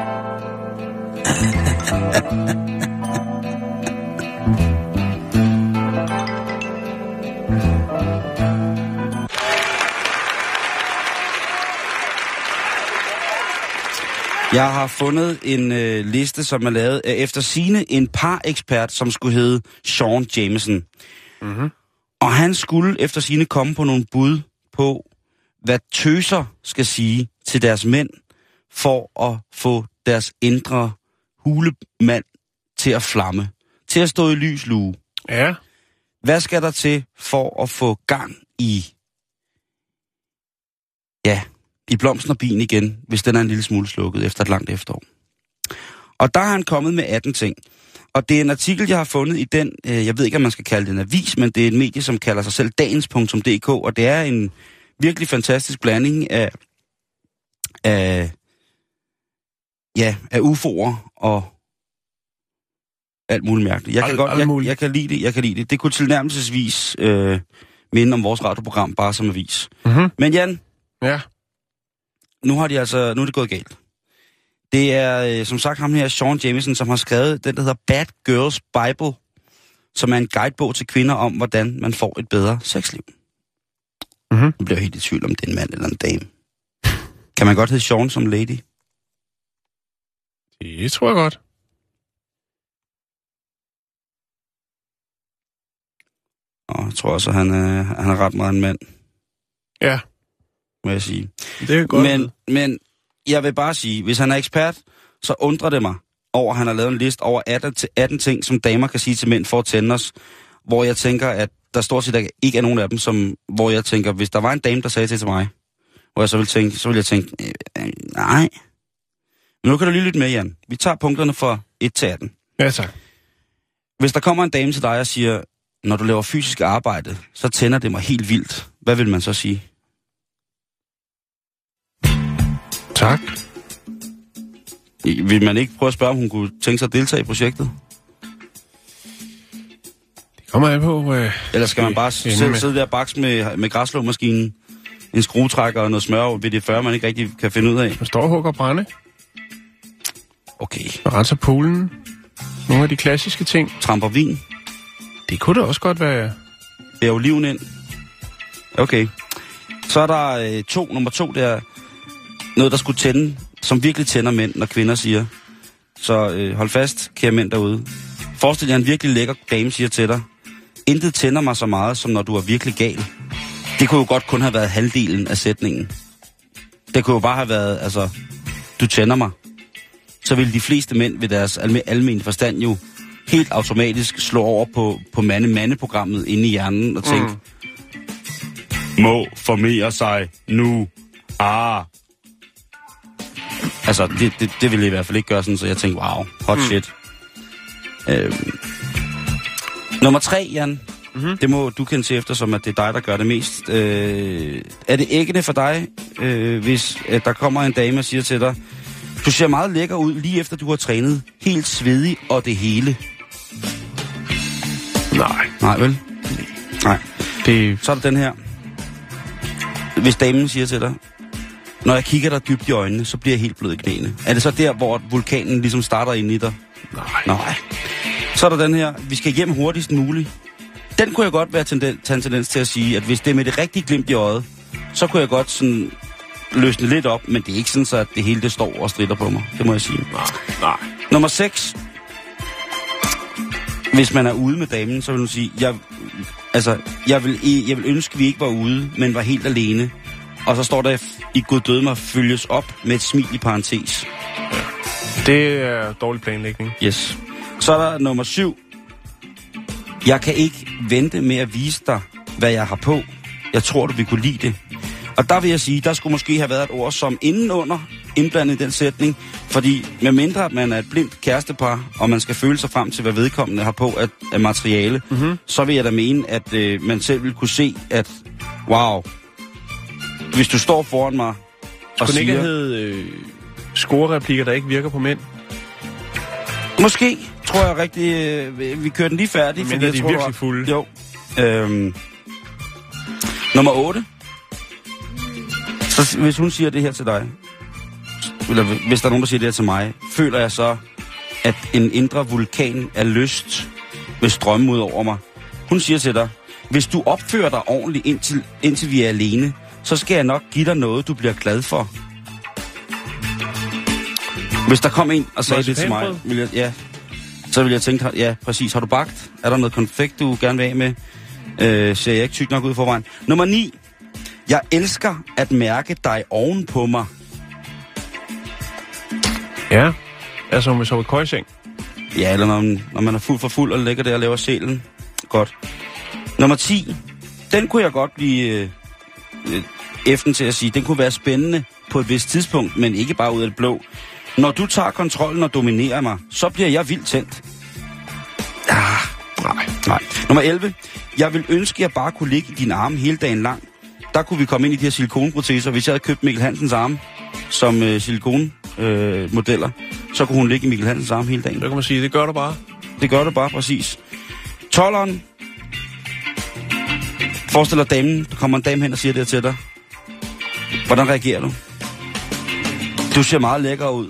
Jeg har fundet en øh, liste, som er lavet af efter sine en par ekspert, som skulle hedde Sean Jameson. Mm-hmm. Og han skulle efter sine komme på nogle bud på, hvad tøser skal sige til deres mænd, for at få deres indre hulemand til at flamme, til at stå i lys lue. Ja. Hvad skal der til for at få gang i, ja, i blomsten og bien igen, hvis den er en lille smule slukket efter et langt efterår? Og der har han kommet med 18 ting. Og det er en artikel, jeg har fundet i den, øh, jeg ved ikke, om man skal kalde det en avis, men det er et medie, som kalder sig selv dagens.dk, og det er en virkelig fantastisk blanding af, af, ja, af UFO'er og alt muligt mærkeligt. Jeg kan, Alt- godt, alt jeg, jeg kan lide det, jeg kan lide det. Det kunne tilnærmelsesvis øh, minde om vores radioprogram, bare som avis. Mm-hmm. Men Jan, Ja. Nu har de altså, nu er det gået galt. Det er, øh, som sagt, ham her, Sean Jameson, som har skrevet den, der hedder Bad Girls Bible, som er en guidebog til kvinder om, hvordan man får et bedre sexliv. Mhm. Nu bliver helt i tvivl om, det er en mand eller en dame. Kan man godt hedde Sean som lady? Det tror jeg godt. Og jeg tror også, at han, er, han er ret meget en mand, Ja, må jeg sige. det er godt. Men, men jeg vil bare sige, hvis han er ekspert, så undrer det mig over, at han har lavet en liste over 18, til 18 ting, som damer kan sige til mænd for at tænde os, hvor jeg tænker, at der stort set ikke er nogen af dem, som, hvor jeg tænker, hvis der var en dame, der sagde det til mig, hvor jeg så ville tænke, så ville jeg tænke, øh, øh, nej. Men nu kan du lige lytte med, Jan. Vi tager punkterne fra 1 til 18. Ja, tak. Hvis der kommer en dame til dig og siger, når du laver fysisk arbejde, så tænder det mig helt vildt. Hvad vil man så sige? Tak. Vil man ikke prøve at spørge, om hun kunne tænke sig at deltage i projektet? Det kommer an på... Øh, Eller skal man bare selv sidde der og bakse med, med græslåmaskinen? en skruetrækker og noget smør ved det 40, man ikke rigtig kan finde ud af. Man står og hugger brænde, Okay. og renser poolen. Nogle af de klassiske ting. Tramper vin. Det kunne da også godt være... Bærer oliven ind. Okay. Så er der øh, to. Nummer to, det er noget, der skulle tænde, som virkelig tænder mænd, når kvinder siger. Så øh, hold fast, kære mænd derude. Forestil jer en virkelig lækker dame siger til dig. Intet tænder mig så meget, som når du er virkelig gal. Det kunne jo godt kun have været halvdelen af sætningen. Det kunne jo bare have været, altså, du tænder mig. Så ville de fleste mænd ved deres alme, almen forstand jo helt automatisk slå over på, på mande-mande-programmet inde i hjernen og tænke, mm. må formere sig nu. Ah. Altså, det, det, det ville jeg i hvert fald ikke gøre sådan, så jeg tænkte, wow, hot mm. shit. Øhm. Nummer tre, Jan. Mm-hmm. Det må du kende til efter, som at det er dig, der gør det mest. Øh, er det æggende for dig, øh, hvis at der kommer en dame og siger til dig, du ser meget lækker ud lige efter du har trænet, helt svedig og det hele. Nej. Nej, vel? Nej. Det, Så er der den her. Hvis damen siger til dig, når jeg kigger dig dybt i øjnene, så bliver jeg helt blød i knæene. Er det så der, hvor vulkanen ligesom starter ind i dig? nej. Nej. Så er der den her, vi skal hjem hurtigst muligt. Den kunne jeg godt være tenden, tage en tendens til at sige, at hvis det er med det rigtige glimt i øjet, så kunne jeg godt sådan løsne lidt op, men det er ikke sådan, så at det hele det står og strider på mig. Det må jeg sige. Nej. Nej. Nummer 6. Hvis man er ude med damen, så vil du sige, jeg, altså, jeg vil, jeg vil ønske, at vi ikke var ude, men var helt alene. Og så står der i Gud døde mig følges op med et smil i parentes. Det er dårlig planlægning. Yes. Så er der nummer 7. Jeg kan ikke vente med at vise dig, hvad jeg har på. Jeg tror, du vil kunne lide det. Og der vil jeg sige, der skulle måske have været et ord som indenunder indblandet i den sætning, fordi med mindre at man er et blindt kærestepar, og man skal føle sig frem til, hvad vedkommende har på af, af materiale, mm-hmm. så vil jeg da mene, at øh, man selv vil kunne se, at wow, hvis du står foran mig og ikke siger... have heddet øh, scorereplikker, der ikke virker på mænd? Måske, tror jeg rigtig, øh, vi- kører den lige færdig. Men fordi er jeg de tror, virkelig fulde? Jo. Øhm. Nummer 8. Så hvis hun siger det her til dig, eller hvis der er nogen, der siger det her til mig, føler jeg så, at en indre vulkan er lyst vil strømme ud over mig. Hun siger til dig, hvis du opfører dig ordentligt indtil, indtil vi er alene, så skal jeg nok give dig noget, du bliver glad for. Hvis der kom en og sagde det til mig, vil jeg, ja, så vil jeg tænke, ja, præcis, har du bagt? Er der noget konfekt, du gerne vil af med? Øh, ser jeg ikke tyk nok ud forvejen? Nummer 9. Jeg elsker at mærke dig oven på mig. Ja. Altså, om vi sover i køjseng. Ja, eller når man, når man er fuld for fuld og ligger der og laver sælen. Godt. Nummer 10. Den kunne jeg godt blive øh, efter til at sige. Den kunne være spændende på et vist tidspunkt, men ikke bare ud af det blå. Når du tager kontrollen og dominerer mig, så bliver jeg vildt tændt. Ah, nej, nej. Nummer 11. Jeg vil ønske, at jeg bare kunne ligge i dine arme hele dagen lang. Der kunne vi komme ind i de her silikonproteser. Hvis jeg havde købt Mikkel Hansens arme som øh, silikonmodeller, øh, modeller, så kunne hun ligge i Mikkel Hansens arme hele dagen. Så kan man sige, det gør du bare. Det gør det bare præcis. 12'eren. Forestil dig damen. Der kommer en dame hen og siger det til dig. Hvordan reagerer du? Du ser meget lækker ud,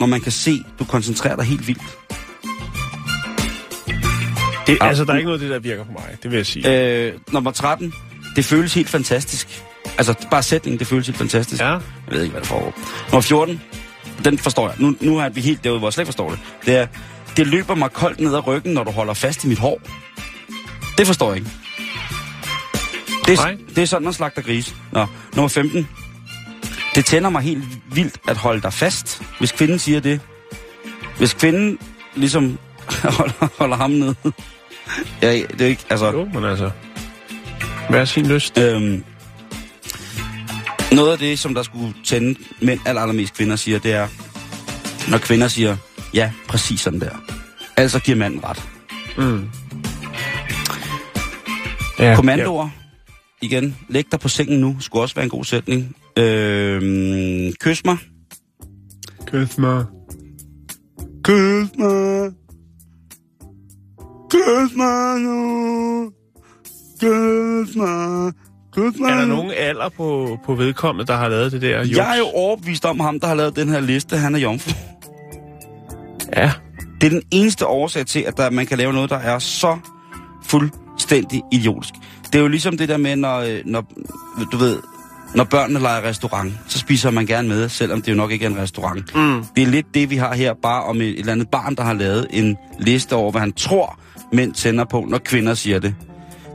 når man kan se, du koncentrerer dig helt vildt. Det, Ah, altså, der er ikke noget af det, der virker på mig. Det vil jeg sige. Øh, nummer 13. Det føles helt fantastisk. Altså, bare sætningen, det føles helt fantastisk. Ja. Jeg ved ikke, hvad der foregår. Nummer 14. Den forstår jeg. Nu, nu er vi helt derude, hvor jeg slet ikke forstår det. Det er, det løber mig koldt ned ad ryggen, når du holder fast i mit hår. Det forstår jeg ikke. Det er, det er sådan, man slagter gris. Nå, nummer 15. Det tænder mig helt vildt at holde dig fast, hvis kvinden siger det. Hvis kvinden ligesom holder, holder ham ned. Ja, det er ikke, altså... Jo, men altså... Hvad er sin lyst? Øhm, noget af det, som der skulle tænde mænd aller, allermest kvinder siger, det er, når kvinder siger, ja, præcis sådan der. Altså giver manden ret. Mm. Ja, Kommandoer, igen, læg dig på sengen nu, skulle også være en god sætning. Øhm, kys mig. Kys mig. Kys mig. Kys mig nu. Kys mig. kæft, mand. Er der nogen alder på, på vedkommende, der har lavet det der juks? Jeg er jo overbevist om ham, der har lavet den her liste. Han er jomfru. Ja. Det er den eneste årsag til, at der, man kan lave noget, der er så fuldstændig idiotisk. Det er jo ligesom det der med, når, øh, når du ved, når børnene leger restaurant, så spiser man gerne med, selvom det jo nok ikke er en restaurant. Mm. Det er lidt det, vi har her, bare om et, et eller andet barn, der har lavet en liste over, hvad han tror, mænd tænder på, når kvinder siger det.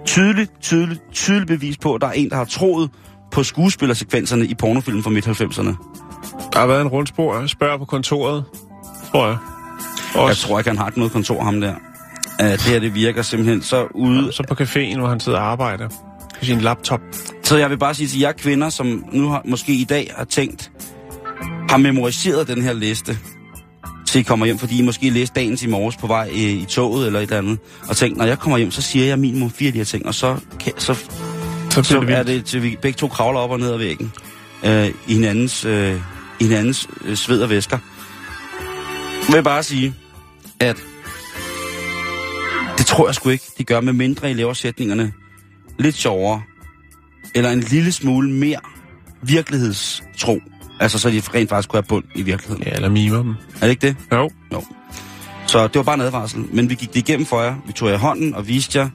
Tydeligt, tydeligt, tydeligt bevis på, at der er en, der har troet på skuespillersekvenserne i pornofilmen fra midt-90'erne. Der har været en rundspor. Jeg spørger på kontoret, tror jeg. Også, Jeg tror ikke, han har noget kontor, ham der. Uh, det her, det virker simpelthen så ude Så på caféen, hvor han sidder og arbejder på sin laptop. Så jeg vil bare sige til jer kvinder, som nu har, måske i dag har tænkt, har memoriseret den her liste, til I kommer hjem, fordi I måske læste dagens i morges på vej i, i toget eller et eller andet, og tænkt, når jeg kommer hjem, så siger jeg minimum fire af de her ting, og så, kan, så, Så så det er det til vi begge to kravler op og ned ad væggen øh, i hinandens, øh, i hinandens øh, sved og væsker. Jeg vil bare sige, at det tror jeg sgu ikke, de gør, med mindre I laver sætningerne lidt sjovere, eller en lille smule mere virkelighedstro. Altså, så de rent faktisk kunne have bund i virkeligheden. Ja, eller mimer dem. Er det ikke det? Jo. Jo. Så det var bare en advarsel. Men vi gik det igennem for jer. Vi tog jer i hånden og viste jer,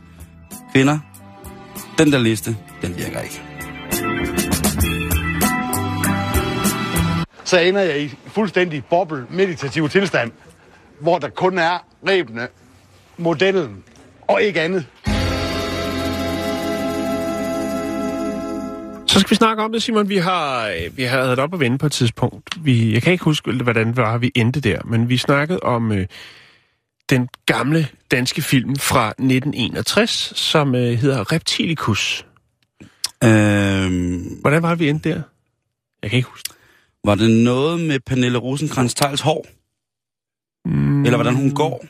kvinder, den der liste, den virker ikke. så ender jeg i fuldstændig boble meditativ tilstand, hvor der kun er rebene, modellen og ikke andet. Så skal vi snakke om det, Simon. Vi har, øh, vi har været op og vende på et tidspunkt. Vi, jeg kan ikke huske, hvordan var, vi endte der, men vi snakkede om øh, den gamle danske film fra 1961, som øh, hedder Reptilicus. Øhm, Hvordan var vi endte der? Jeg kan ikke huske. var det noget med Pernille rosenkrantz teils hår? Mm, Eller hvordan hun går?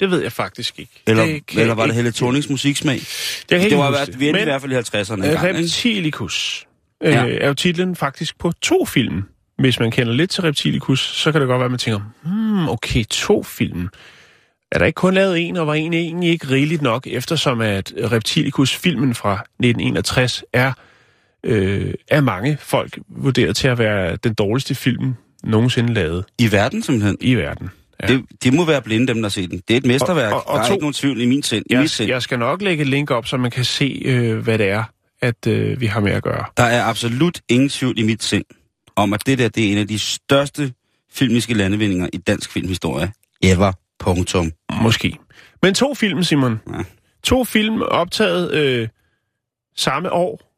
Det ved jeg faktisk ikke. Eller, det eller var det Helle Thornings musiksmag? Kan ikke Det var, huske hvert- vi endte i Men- hvert fald i 50'erne en Øh, gang, ikke? Reptilicus øh, Ja. er jo titlen faktisk på to film. Hvis man kender lidt til Reptilicus, så kan det godt være, at man tænker, hmm, okay, to film. Er der ikke kun lavet en, og var en egentlig ikke rigeligt nok, eftersom at Reptilicus-filmen fra 1961 er øh, af mange folk vurderet til at være den dårligste film nogensinde lavet I verden simpelthen. i verden. Ja. Det, det må være blinde, dem der set den. Det er et mesterværk. Og- og- og der er to- ikke nogen tvivl i min sind. Jeg, sind. jeg skal nok lægge et link op, så man kan se, øh, hvad det er, at øh, vi har med at gøre. Der er absolut ingen tvivl i mit sind om, at det der det er en af de største filmiske landevindinger i dansk filmhistorie. Ever. Punktum. Måske. Men to film, Simon. Ja. To film optaget øh, samme år,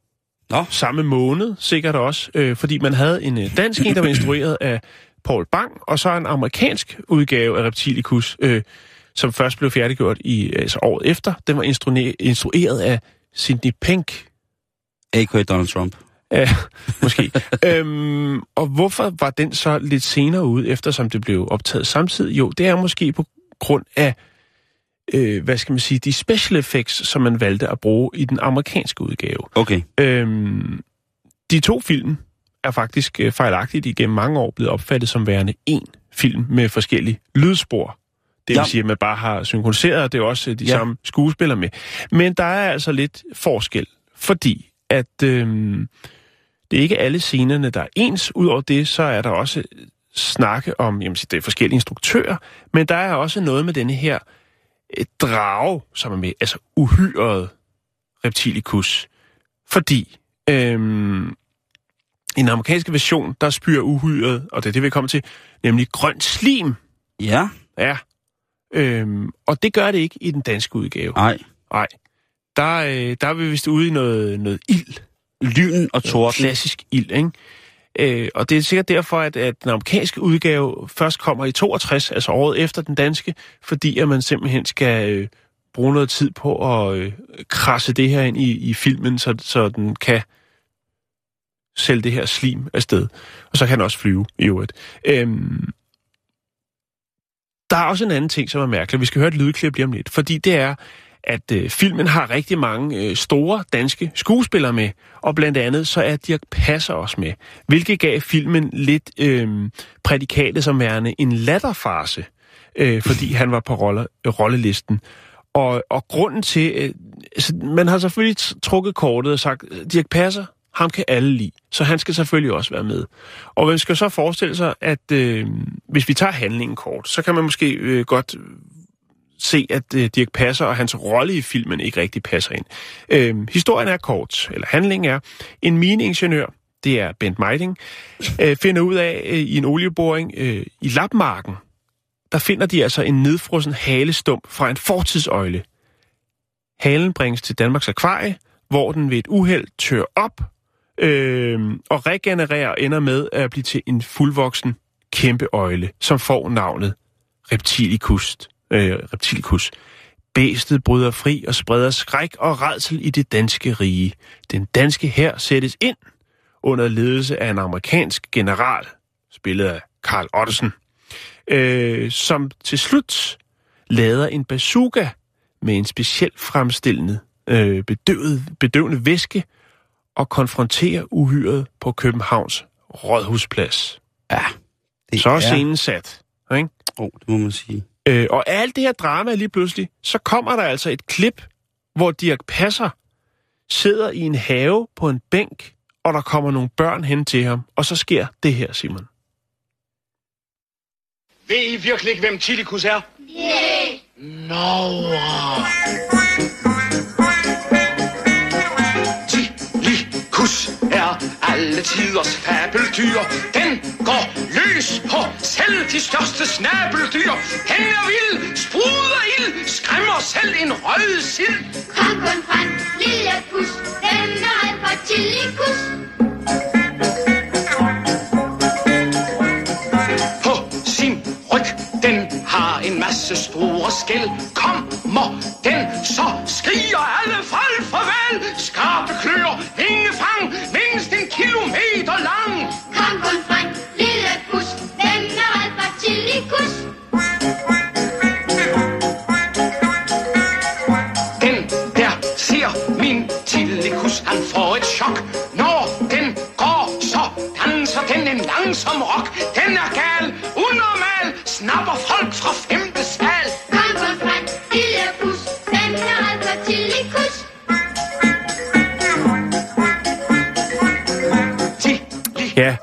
Nå, samme måned sikkert også, øh, fordi man havde en øh, dansk en, der var instrueret af Paul Bang, og så en amerikansk udgave af Reptilicus, øh, som først blev færdiggjort i altså året efter. Den var instru- instrueret af Sidney Pink, a.k.a. Donald Trump. Ja, måske. øhm, og hvorfor var den så lidt senere ude, eftersom det blev optaget samtidig? Jo, det er måske på grund af, øh, hvad skal man sige, de special effects, som man valgte at bruge i den amerikanske udgave. Okay. Øhm, de to film er faktisk øh, fejlagtigt igennem mange år blevet opfattet som værende én film med forskellige lydspor. Det vil Ja. sige, at man bare har synkroniseret, og det er også øh, de Ja. samme skuespillere med. Men der er altså lidt forskel, fordi at øhm, det er ikke alle scenerne, der er ens. Udover det, så er der også snakke om, jamen, det er forskellige instruktører, men der er også noget med denne her øh, drage, som er med, altså uhyret reptilicus. Fordi øhm, i den amerikanske version, der spyrer uhyret, og det er det, vi kommer til, nemlig grønt slim. Ja. Ja. Øhm, og det gør det ikke i den danske udgave. Nej. Nej. Der, øh, der er vi vist ude i noget, noget ild. Lyn og torden. Klassisk ild, ikke? Øh, og det er sikkert derfor, at, at den amerikanske udgave først kommer i 62, altså året efter den danske, fordi at man simpelthen skal øh, bruge noget tid på at øh, krasse det her ind i, i filmen, så, så den kan sælge det her slim afsted. Og så kan den også flyve i øvrigt. Øhm, der er også en anden ting, som er mærkelig. Vi skal høre et lydklip lige om lidt, fordi det er, at øh, filmen har rigtig mange øh, store danske skuespillere med, og blandt andet så er Dirk Passer også med, hvilket gav filmen lidt øh, prædikatet som værende en latterfarse, øh, fordi han var på rolle, rollelisten. Og, og grunden til... Øh, altså, man har selvfølgelig trukket kortet og sagt, Dirk Passer, ham kan alle lide, så han skal selvfølgelig også være med. Og man skal så forestille sig, at øh, hvis vi tager handlingen kort, så kan man måske øh, godt øh, se, at øh, Dirk Passer og hans rolle i filmen ikke rigtig passer ind. Øh, historien er kort, eller handlingen er, en mineingeniør, det er Bent Meiding, øh, finder ud af øh, i en olieboring øh, i Lapmarken, der finder de altså en nedfrossen halestump fra en fortidsøjle. Halen bringes til Danmarks Akvarie, hvor den ved et uheld tør op øh, og regenererer og ender med at blive til en fuldvoksen kæmpe øjle, som får navnet Reptilicus. Øh, Reptilicus. Bæstet bryder fri og spreder skræk og redsel i det danske rige. Den danske her sættes ind under ledelse af en amerikansk general, spillet af Karl Ottesen, øh, som til slut lader en bazooka med en specielt fremstillende øh, bedøvet, bedøvende væske og konfronterer uhyret på Københavns Rådhusplads. Ja, det Så er scenen sat. Ikke? Oh, det må man sige. Øh, og alt det her drama lige pludselig, så kommer der altså et klip, hvor Dirk Passer sidder i en have på en bænk, og der kommer nogle børn hen til ham, og så sker det her, Simon. Ved I virkelig ikke, hvem Tilikus er? Nej. Nå. Tilikus er alle tiders fabeldyr. Den går løs på selv de største snabeldyr. Den er vild, spruder ild, skræmmer selv en rød sild. Kom kun frem, lille pus, den er for chilikus. på sin ryg. Den har en masse store skæld. Kommer den, så skriger alle folk farvel.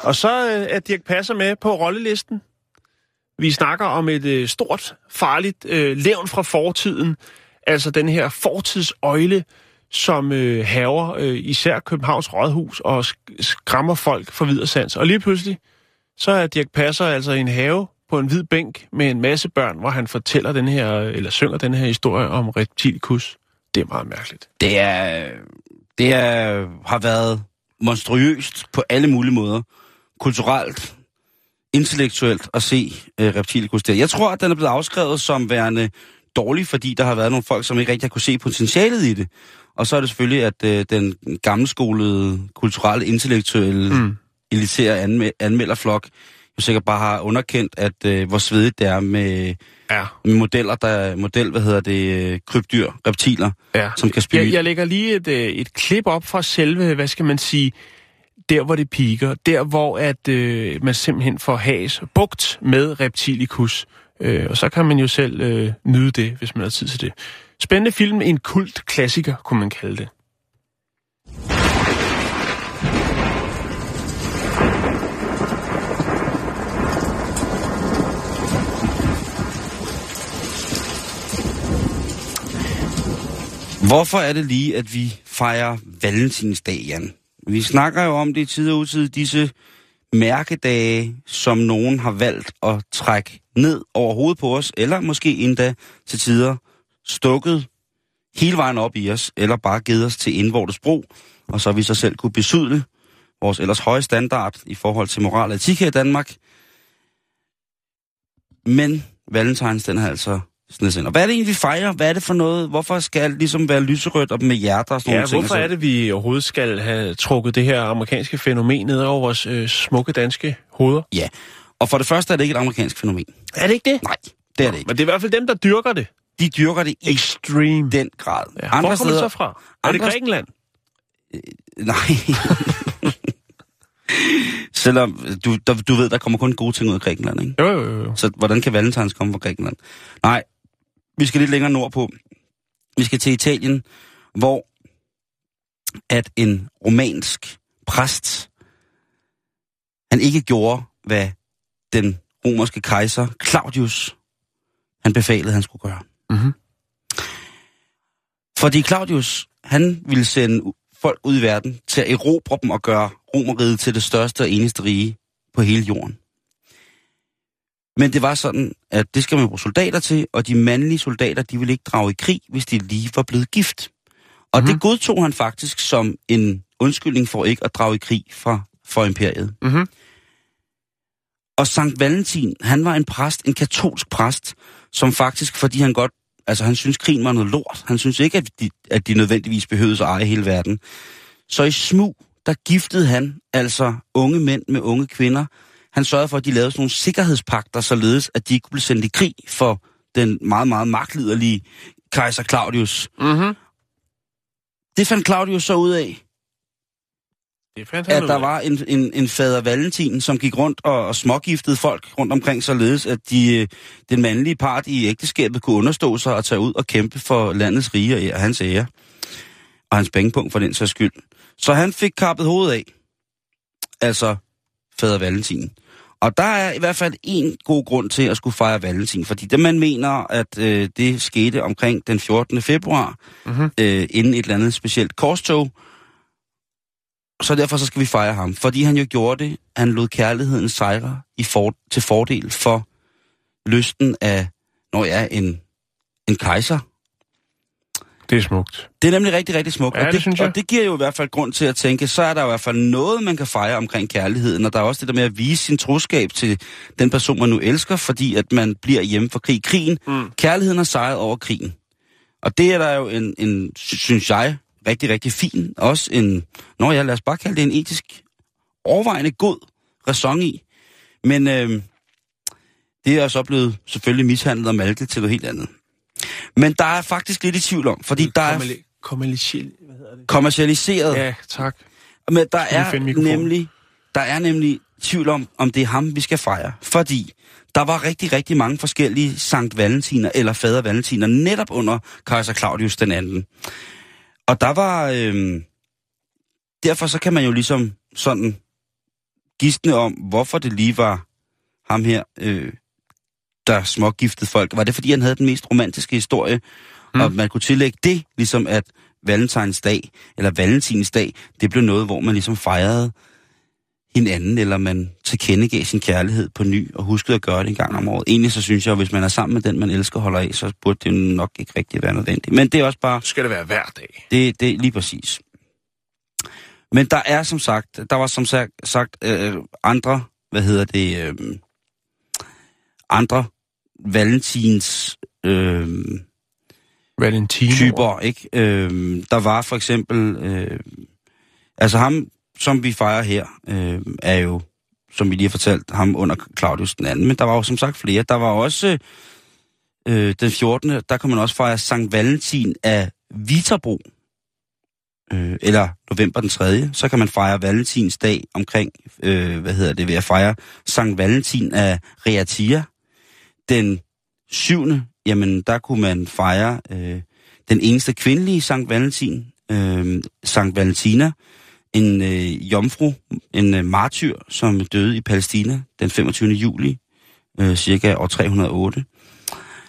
Og så øh, er Dirk Passer med på rollelisten. Vi snakker om et øh, stort, farligt øh, levn fra fortiden. Altså den her fortidsøjle, som øh, haver øh, især Københavns Rådhus og skræmmer folk for videresans. Og lige pludselig, så er Dirk Passer altså i en have på en hvid bænk med en masse børn, hvor han fortæller den her, eller synger den her historie om reptilkus. Det er meget mærkeligt. Det er, øh, det er, har været monstrøst på alle mulige måder. Kulturelt, intellektuelt at se øh, Reptilicus der. Jeg tror, at den er blevet afskrevet som værende dårlig, fordi der har været nogle folk, som ikke rigtig har kunne se potentialet i det. Og så er det selvfølgelig, at øh, den gammelskolede, kulturelle, intellektuelle, mm. elitære anme- anmelderflok jo sikkert bare har underkendt, at øh, hvor svedigt det er med, Ja. med modeller, der model, hvad hedder det, øh, krybdyr, reptiler, Ja. som kan spille. Jeg, jeg lægger lige et, øh, et klip op fra selve, hvad skal man sige, der hvor det piker. Der hvor at øh, man simpelthen får has bugt med Reptilicus. Øh, og så kan man jo selv øh, nyde det, hvis man har tid til det. Spændende film, en kult klassiker, kunne man kalde det. Hvorfor er det lige, at vi fejrer Valentinsdag, Jan? Vi snakker jo om det i tid og utid, disse mærkedage, som nogen har valgt at trække ned over hovedet på os, eller måske endda til tider stukket hele vejen op i os, eller bare givet os til indvortes brug, og så vi så selv kunne besydle vores ellers høje standard i forhold til moral og etik her i Danmark. Men Valentines, den har altså snedet ind. Og hvad er det egentlig, vi fejrer? Hvad er det for noget? Hvorfor skal alt ligesom være lyserødt og med hjerter og sådan Ja, nogle ting? hvorfor er det, vi overhovedet skal have trukket det her amerikanske fænomen ned over vores øh, smukke danske hoveder? Ja, og for det første er det ikke et amerikansk fænomen. Er det ikke det? Nej, det er det ikke. Men det er i hvert fald dem, der dyrker det. De dyrker det i Extreme. den grad. Ja. Hvor kommer det så fra? Er det andre- Grækenland? Nej. Selvom du, der, du ved, der kommer kun gode ting ud af Grækenland, ikke? Jo, jo, jo. Så hvordan kan Valentines komme fra Grækenland? Nej, vi skal lidt længere nordpå. Vi skal til Italien, hvor at en romansk præst, han ikke gjorde, hvad den romerske kejser Claudius, han befalede, han skulle gøre. Mhm. Fordi Claudius, han ville sende folk ud i verden til at erobre dem og gøre romeriet til det største og eneste rige på hele jorden. Men det var sådan, at det skal man bruge soldater til, og de mandlige soldater, de ville ikke drage i krig, hvis de lige var blevet gift. Og mm-hmm. det godtog han faktisk som en undskyldning for ikke at drage i krig fra, for imperiet. Mhm. Og Sankt Valentin, han var en præst, en katolsk præst, som faktisk, fordi han godt, altså han synes krigen var noget lort. Han synes ikke, at de, at de nødvendigvis behøvede at eje hele verden. Så i smug, der giftede han altså unge mænd med unge kvinder. Han sørgede for, at de lavede sådan nogle sikkerhedspakter, således at de ikke kunne blive sendt i krig for den meget, meget magtliderlige kejser Claudius. Mhm. Det fandt Claudius så ud af, Det fandt han at ud der af. var en, en, en fader Valentin, som gik rundt og, og smågiftede folk rundt omkring, således at de, øh, den mandlige part i ægteskabet kunne understå sig og tage ud og kæmpe for landets rige og hans ære. Og hans pengepunkt for den sags skyld. Så han fik kappet hovedet af. Altså fader Valentin. Og der er i hvert fald en god grund til at skulle fejre Valentin, fordi det man mener, at øh, det skete omkring den 14. februar, Mhm. øh, inden et eller andet specielt korstog, så derfor så skal vi fejre ham. Fordi han jo gjorde det, han lod kærligheden sejre i for, til fordel for lysten af, når jeg er en, en kejser. Det er smukt. Det er nemlig rigtig, rigtig smukt. Ja, og, det det, synes jeg. og det giver jo i hvert fald grund til at tænke, så er der i hvert fald noget, man kan fejre omkring kærligheden. Og der er også det der med at vise sin troskab til den person, man nu elsker, fordi at man bliver hjemme for krig. Krigen, Mm. kærligheden har sejret over krigen. Og det er der jo en, en sy- synes jeg, rigtig, rigtig fin. Også en, når jeg lad os bare kalde det en etisk overvejende god ræson i. Men øh, det er så blevet selvfølgelig mishandlet og malket til noget helt andet. Men der er faktisk lidt i tvivl om, fordi der er Kommerciel... Hvad hedder det? kommercialiseret. Ja, tak. Men der er, nemlig, der er nemlig tvivl om, om det er ham, vi skal fejre. Fordi der var rigtig, rigtig mange forskellige Sankt Valentiner eller Fader Valentiner netop under kejser Claudius den anden. Og der var... Øhm, derfor så kan man jo ligesom sådan gidsne om, hvorfor det lige var ham her, øh, der smågiftede folk. Var det, fordi han havde den mest romantiske historie? Mm. Og man kunne tillægge det, ligesom at Valentinsdag, eller Valentinsdag, det blev noget, hvor man ligesom fejrede hinanden, eller man tilkendegav sin kærlighed på ny, og huskede at gøre det en gang om året. Egentlig så synes jeg, at hvis man er sammen med den, man elsker og holder af, så burde det jo nok ikke rigtig være nødvendigt. Men det er også bare, skal det være hver dag. det, det er lige præcis. Men der er som sagt, der var som sagt, sagt øh, andre, hvad hedder det, øh, andre Valentins øh, Valentino. typer, ikke? Øh, der var for eksempel, øh, altså ham, som vi fejrer her, øh, er jo, som vi lige har fortalt, ham under Claudius den anden, men der var jo som sagt flere. Der var også øh, den 14. der kan man også fejre Sankt Valentin af Viterbro, øh, eller november den 3. Så kan man fejre Valentins dag omkring, øh, hvad hedder det, ved at fejre Sankt Valentin af Reatia. Den 7. jamen der kunne man fejre øh, den eneste kvindelige Sankt Valentin, øh, Sankt Valentina, en øh, jomfru, en øh, martyr, som døde i Palæstina den 25. juli, øh, cirka år 308.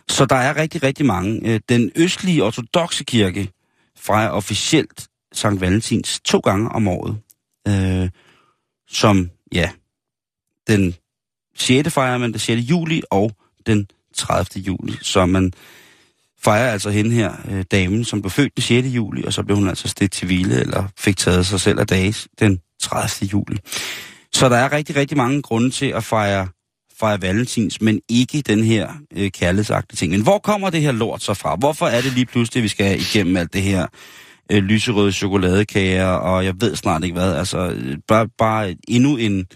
Så der er rigtig, rigtig mange. Øh, Den østlige ortodoxe kirke fejrer officielt Sankt Valentins to gange om året. Øh, som, ja, den 6. fejrer man den 6. juli og den 30. juli. Så man fejrer altså hende her, øh, damen, som blev født den 6. juli, og så blev hun altså stedt til hvile, eller fik taget sig selv af dage den 30. juli. Så der er rigtig, rigtig mange grunde til at fejre, fejre valentins, men ikke den her øh, kærlighedsagtige ting. Men hvor kommer det her lort så fra? Hvorfor er det lige pludselig, at vi skal igennem alt det her øh, lyserøde chokoladekager, og jeg ved snart ikke hvad. Altså, øh, bare, bare endnu en,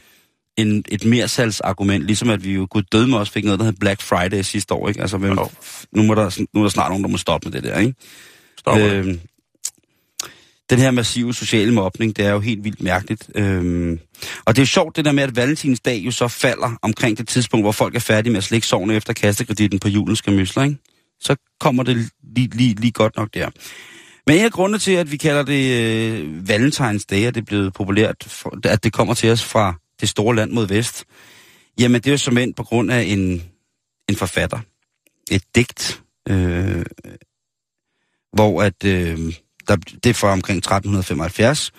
en, et mersalgsargument, ligesom at vi jo kunne døde med os fik noget, der hed Black Friday sidste år, ikke? Altså, hvem, Jo. nu, må der, nu er der snart nogen, der må stoppe med det der, ikke? Stop øh, den her massive sociale mobning, det er jo helt vildt mærkeligt. Øhm, og det er jo sjovt det der med, at valentinsdag jo så falder omkring det tidspunkt, hvor folk er færdige med at slikke sovne efter kastekreditten på julens skamysler, ikke? så kommer det lige, lige, lige godt nok der. Men en af grundene til, at vi kalder det øh, Valentines Day, at det er blevet populært, for, at det kommer til os fra det store land mod vest, jamen det er jo som end på grund af en, en forfatter. Et digt, øh, hvor at, øh, der, det er fra omkring 1375,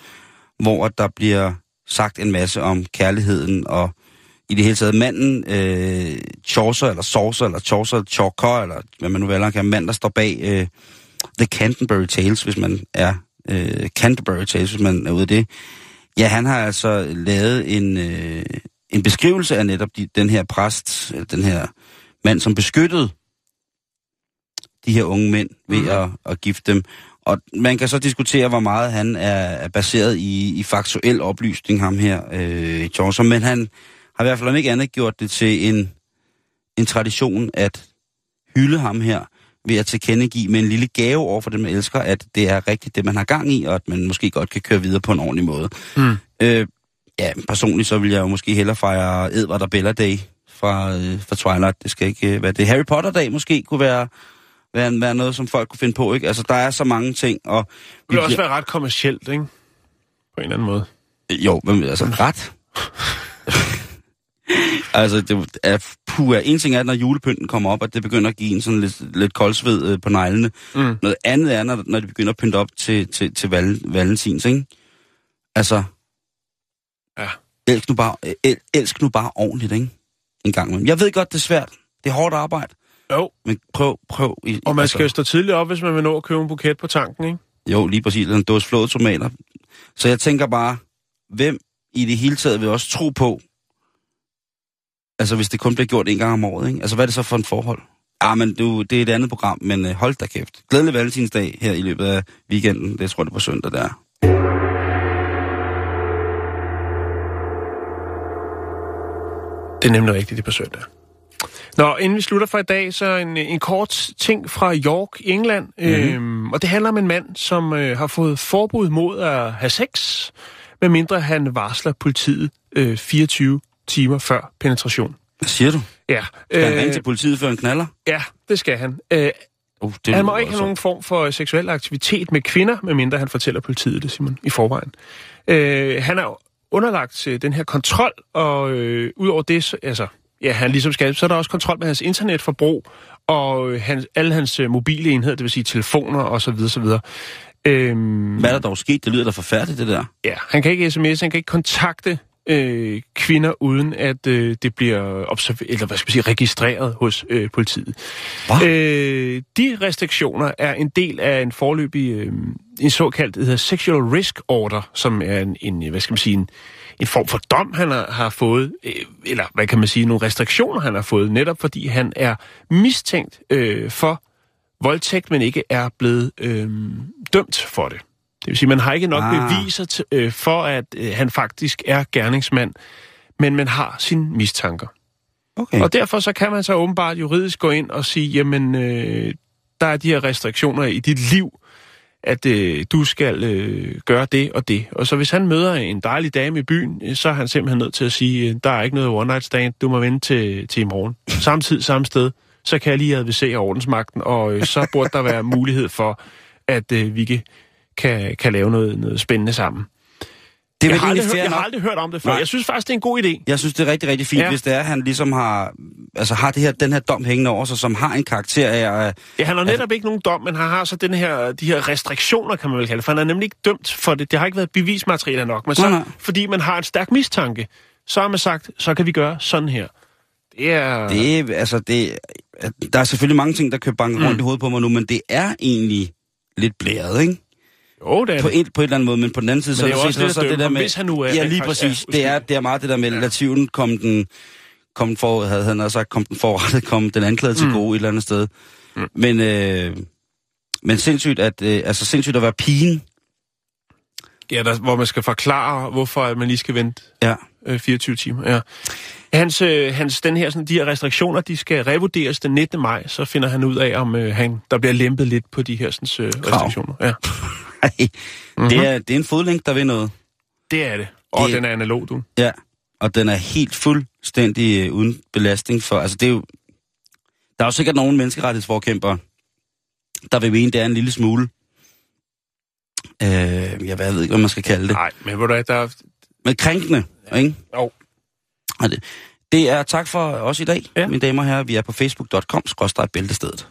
hvor der bliver sagt en masse om kærligheden og i det hele taget manden, øh, Chaucer, eller Saucer, eller Chaucer, Chaucer, eller hvad man nu vælger kan, mand, der står bag øh, The Canterbury Tales, hvis man er øh, Canterbury Tales, hvis man er ude af det. Ja, han har altså lavet en, øh, en beskrivelse af netop de, den her præst, den her mand, som beskyttede de her unge mænd ved mm. at, at gifte dem. Og man kan så diskutere, hvor meget han er, er baseret i, i faktuel oplysning, ham her, øh, Chaucer, men han har i hvert fald om ikke andet gjort det til en, en tradition at hylde ham her, ved at tilkendegive med en lille gave over for dem, man elsker, at det er rigtigt det, man har gang i, og at man måske godt kan køre videre på en ordentlig måde. Mm. Øh, ja, personligt så vil jeg jo måske hellere fejre Edward og Bella Day fra, øh, fra Twilight. Det skal ikke øh, være det. Harry Potter Day måske kunne være, være, være noget, som folk kunne finde på, ikke? Altså, der er så mange ting, og... Det vil også være ret kommercielt, ikke? På en eller anden måde. Jo, men altså ret. altså, det er puha. En ting er, når julepynten kommer op, at det begynder at give en sådan lidt, lidt koldsved øh, på neglene. Mm. Noget andet er, når, når det begynder at pynte op til, til, til val, valentins, ikke? Altså, Ja. elsk nu, bare, el, elsk nu bare ordentligt, ikke? En gang imellem. Jeg ved godt, det er svært. Det er hårdt arbejde. Jo, Men prøv, prøv. I, og man skal jo stå tidligt op, hvis man vil nå at købe en buket på tanken, ikke? Jo, lige præcis. En dåse flåede tomater. Så jeg tænker bare, hvem i det hele taget vil også tro på, altså hvis det kun bliver gjort en gang om året, ikke? Altså hvad er det så for en forhold? Ja, men du, det er et andet program, men øh, hold da kæft. Glædelig valentinsdag her i løbet af weekenden. Det tror jeg, det er på søndag, der. Det er nemlig rigtigt, det er på søndag. Nå, inden vi slutter for i dag, så en, en kort ting fra York England. Mm-hmm. Øhm, og det handler om en mand, som øh, har fået forbud mod at have sex, medmindre han varsler politiet øh, 24 timer før penetration. Hvad siger du? Ja, Skal han ringe til politiet før en knaller? ja det skal han. Øh, Uh, det han må ikke have også- nogen form for seksuel aktivitet med kvinder, medmindre han fortæller politiet det, Simon, i forvejen. Øh, han er underlagt øh, den her kontrol, og øh, udover det, så, altså, ja, han ligesom skal, så er der også kontrol med hans internetforbrug, og øh, hans, alle hans øh, mobile enheder, det vil sige telefoner og så videre, så videre. Øhm, Hvad er der dog sket? Det lyder da forfærdeligt, det der. Ja, han kan ikke sms, han kan ikke kontakte øh, kvinder, uden at øh, det bliver observ- eller hvad skal man sige, registreret hos øh, politiet. Hvad? Øh, de restriktioner er en del af en forløbig, øh, en såkaldt hedder sexual risk order, som er en, en hvad skal man sige, en, en form for dom, han har, har fået, øh, eller hvad kan man sige, nogle restriktioner, han har fået, netop fordi han er mistænkt øh, for voldtægt, men ikke er blevet øh, dømt for det. Det vil sige, man har ikke nok Ah. beviser til, øh, for, at øh, han faktisk er gerningsmand, men man har sine mistanker. Okay. Og derfor så kan man så åbenbart juridisk gå ind og sige, jamen, øh, der er de her restriktioner i dit liv, at øh, du skal øh, gøre det og det. Og så hvis han møder en dejlig dame i byen, øh, så er han simpelthen nødt til at sige, øh, der er ikke noget one night stand, du må vente til, til i morgen. Samtidig, samme sted, så kan jeg lige advisere ordensmagten, og øh, så burde der være mulighed for, at øh, vi kan, kan, kan lave noget, noget spændende sammen. det jeg, har aldrig, hørt, jeg har aldrig hørt om det før. Nej. Jeg synes faktisk, det er en god idé. Jeg synes, det er rigtig, rigtig fint, ja. Hvis det er, at han ligesom har, altså har det her, den her dom hængende over sig, som har en karakter af, at Ja, han har netop ikke nogen dom, men han har så den her, de her restriktioner, kan man vel kalde det, for han er nemlig ikke dømt for det. Det har ikke været bevismateriale nok, men så, Nej, nej. fordi man har en stærk mistanke, så har man sagt, så kan vi gøre sådan her. Det er... det er, altså det, der er selvfølgelig mange ting, der kan banke Mm. rundt i hovedet på mig nu, men det er egentlig lidt blæret, ikke? Jo, det er På, det. et, på et eller andet måde, men på den anden side, så det er så- også at så det der med, hvis han nu er Ja, lige præcis. er Det er, det er meget det der med, Ja. lativen kom den, kom den for, havde han sagt, kom den forrettet, kom den anklagede til Mm. gode et eller andet sted. Mm. Men, øh, men sindssygt at, øh, altså sindssygt at være pigen. Ja, der, hvor man skal forklare, hvorfor man lige skal vente Ja. øh, 24 timer. Ja. Hans, øh, hans, den her, sådan, de her restriktioner, de skal revurderes den 19. maj, så finder han ud af, om øh, han, der bliver lempet lidt på de her sådan, øh, restriktioner. Ja, Mhm. det, er, det er en fodlænk, der vil noget. det er det. Og Det- den er analog, du. Ja, og den er helt fuldstændig øh, uden belastning for, altså det er jo, der er jo sikkert nogle menneskerettighedsforkæmpere, der vil mene, det er en lille smule... Øh, jeg ved ikke, hvad man skal kalde det. Nej, men hvor der er... Der... Men krænkende, ikke? Jo. Og det, det er tak for os i dag, Ja. ja. mine damer og herrer. Vi er på facebook.com, skråstrej bæltestedet.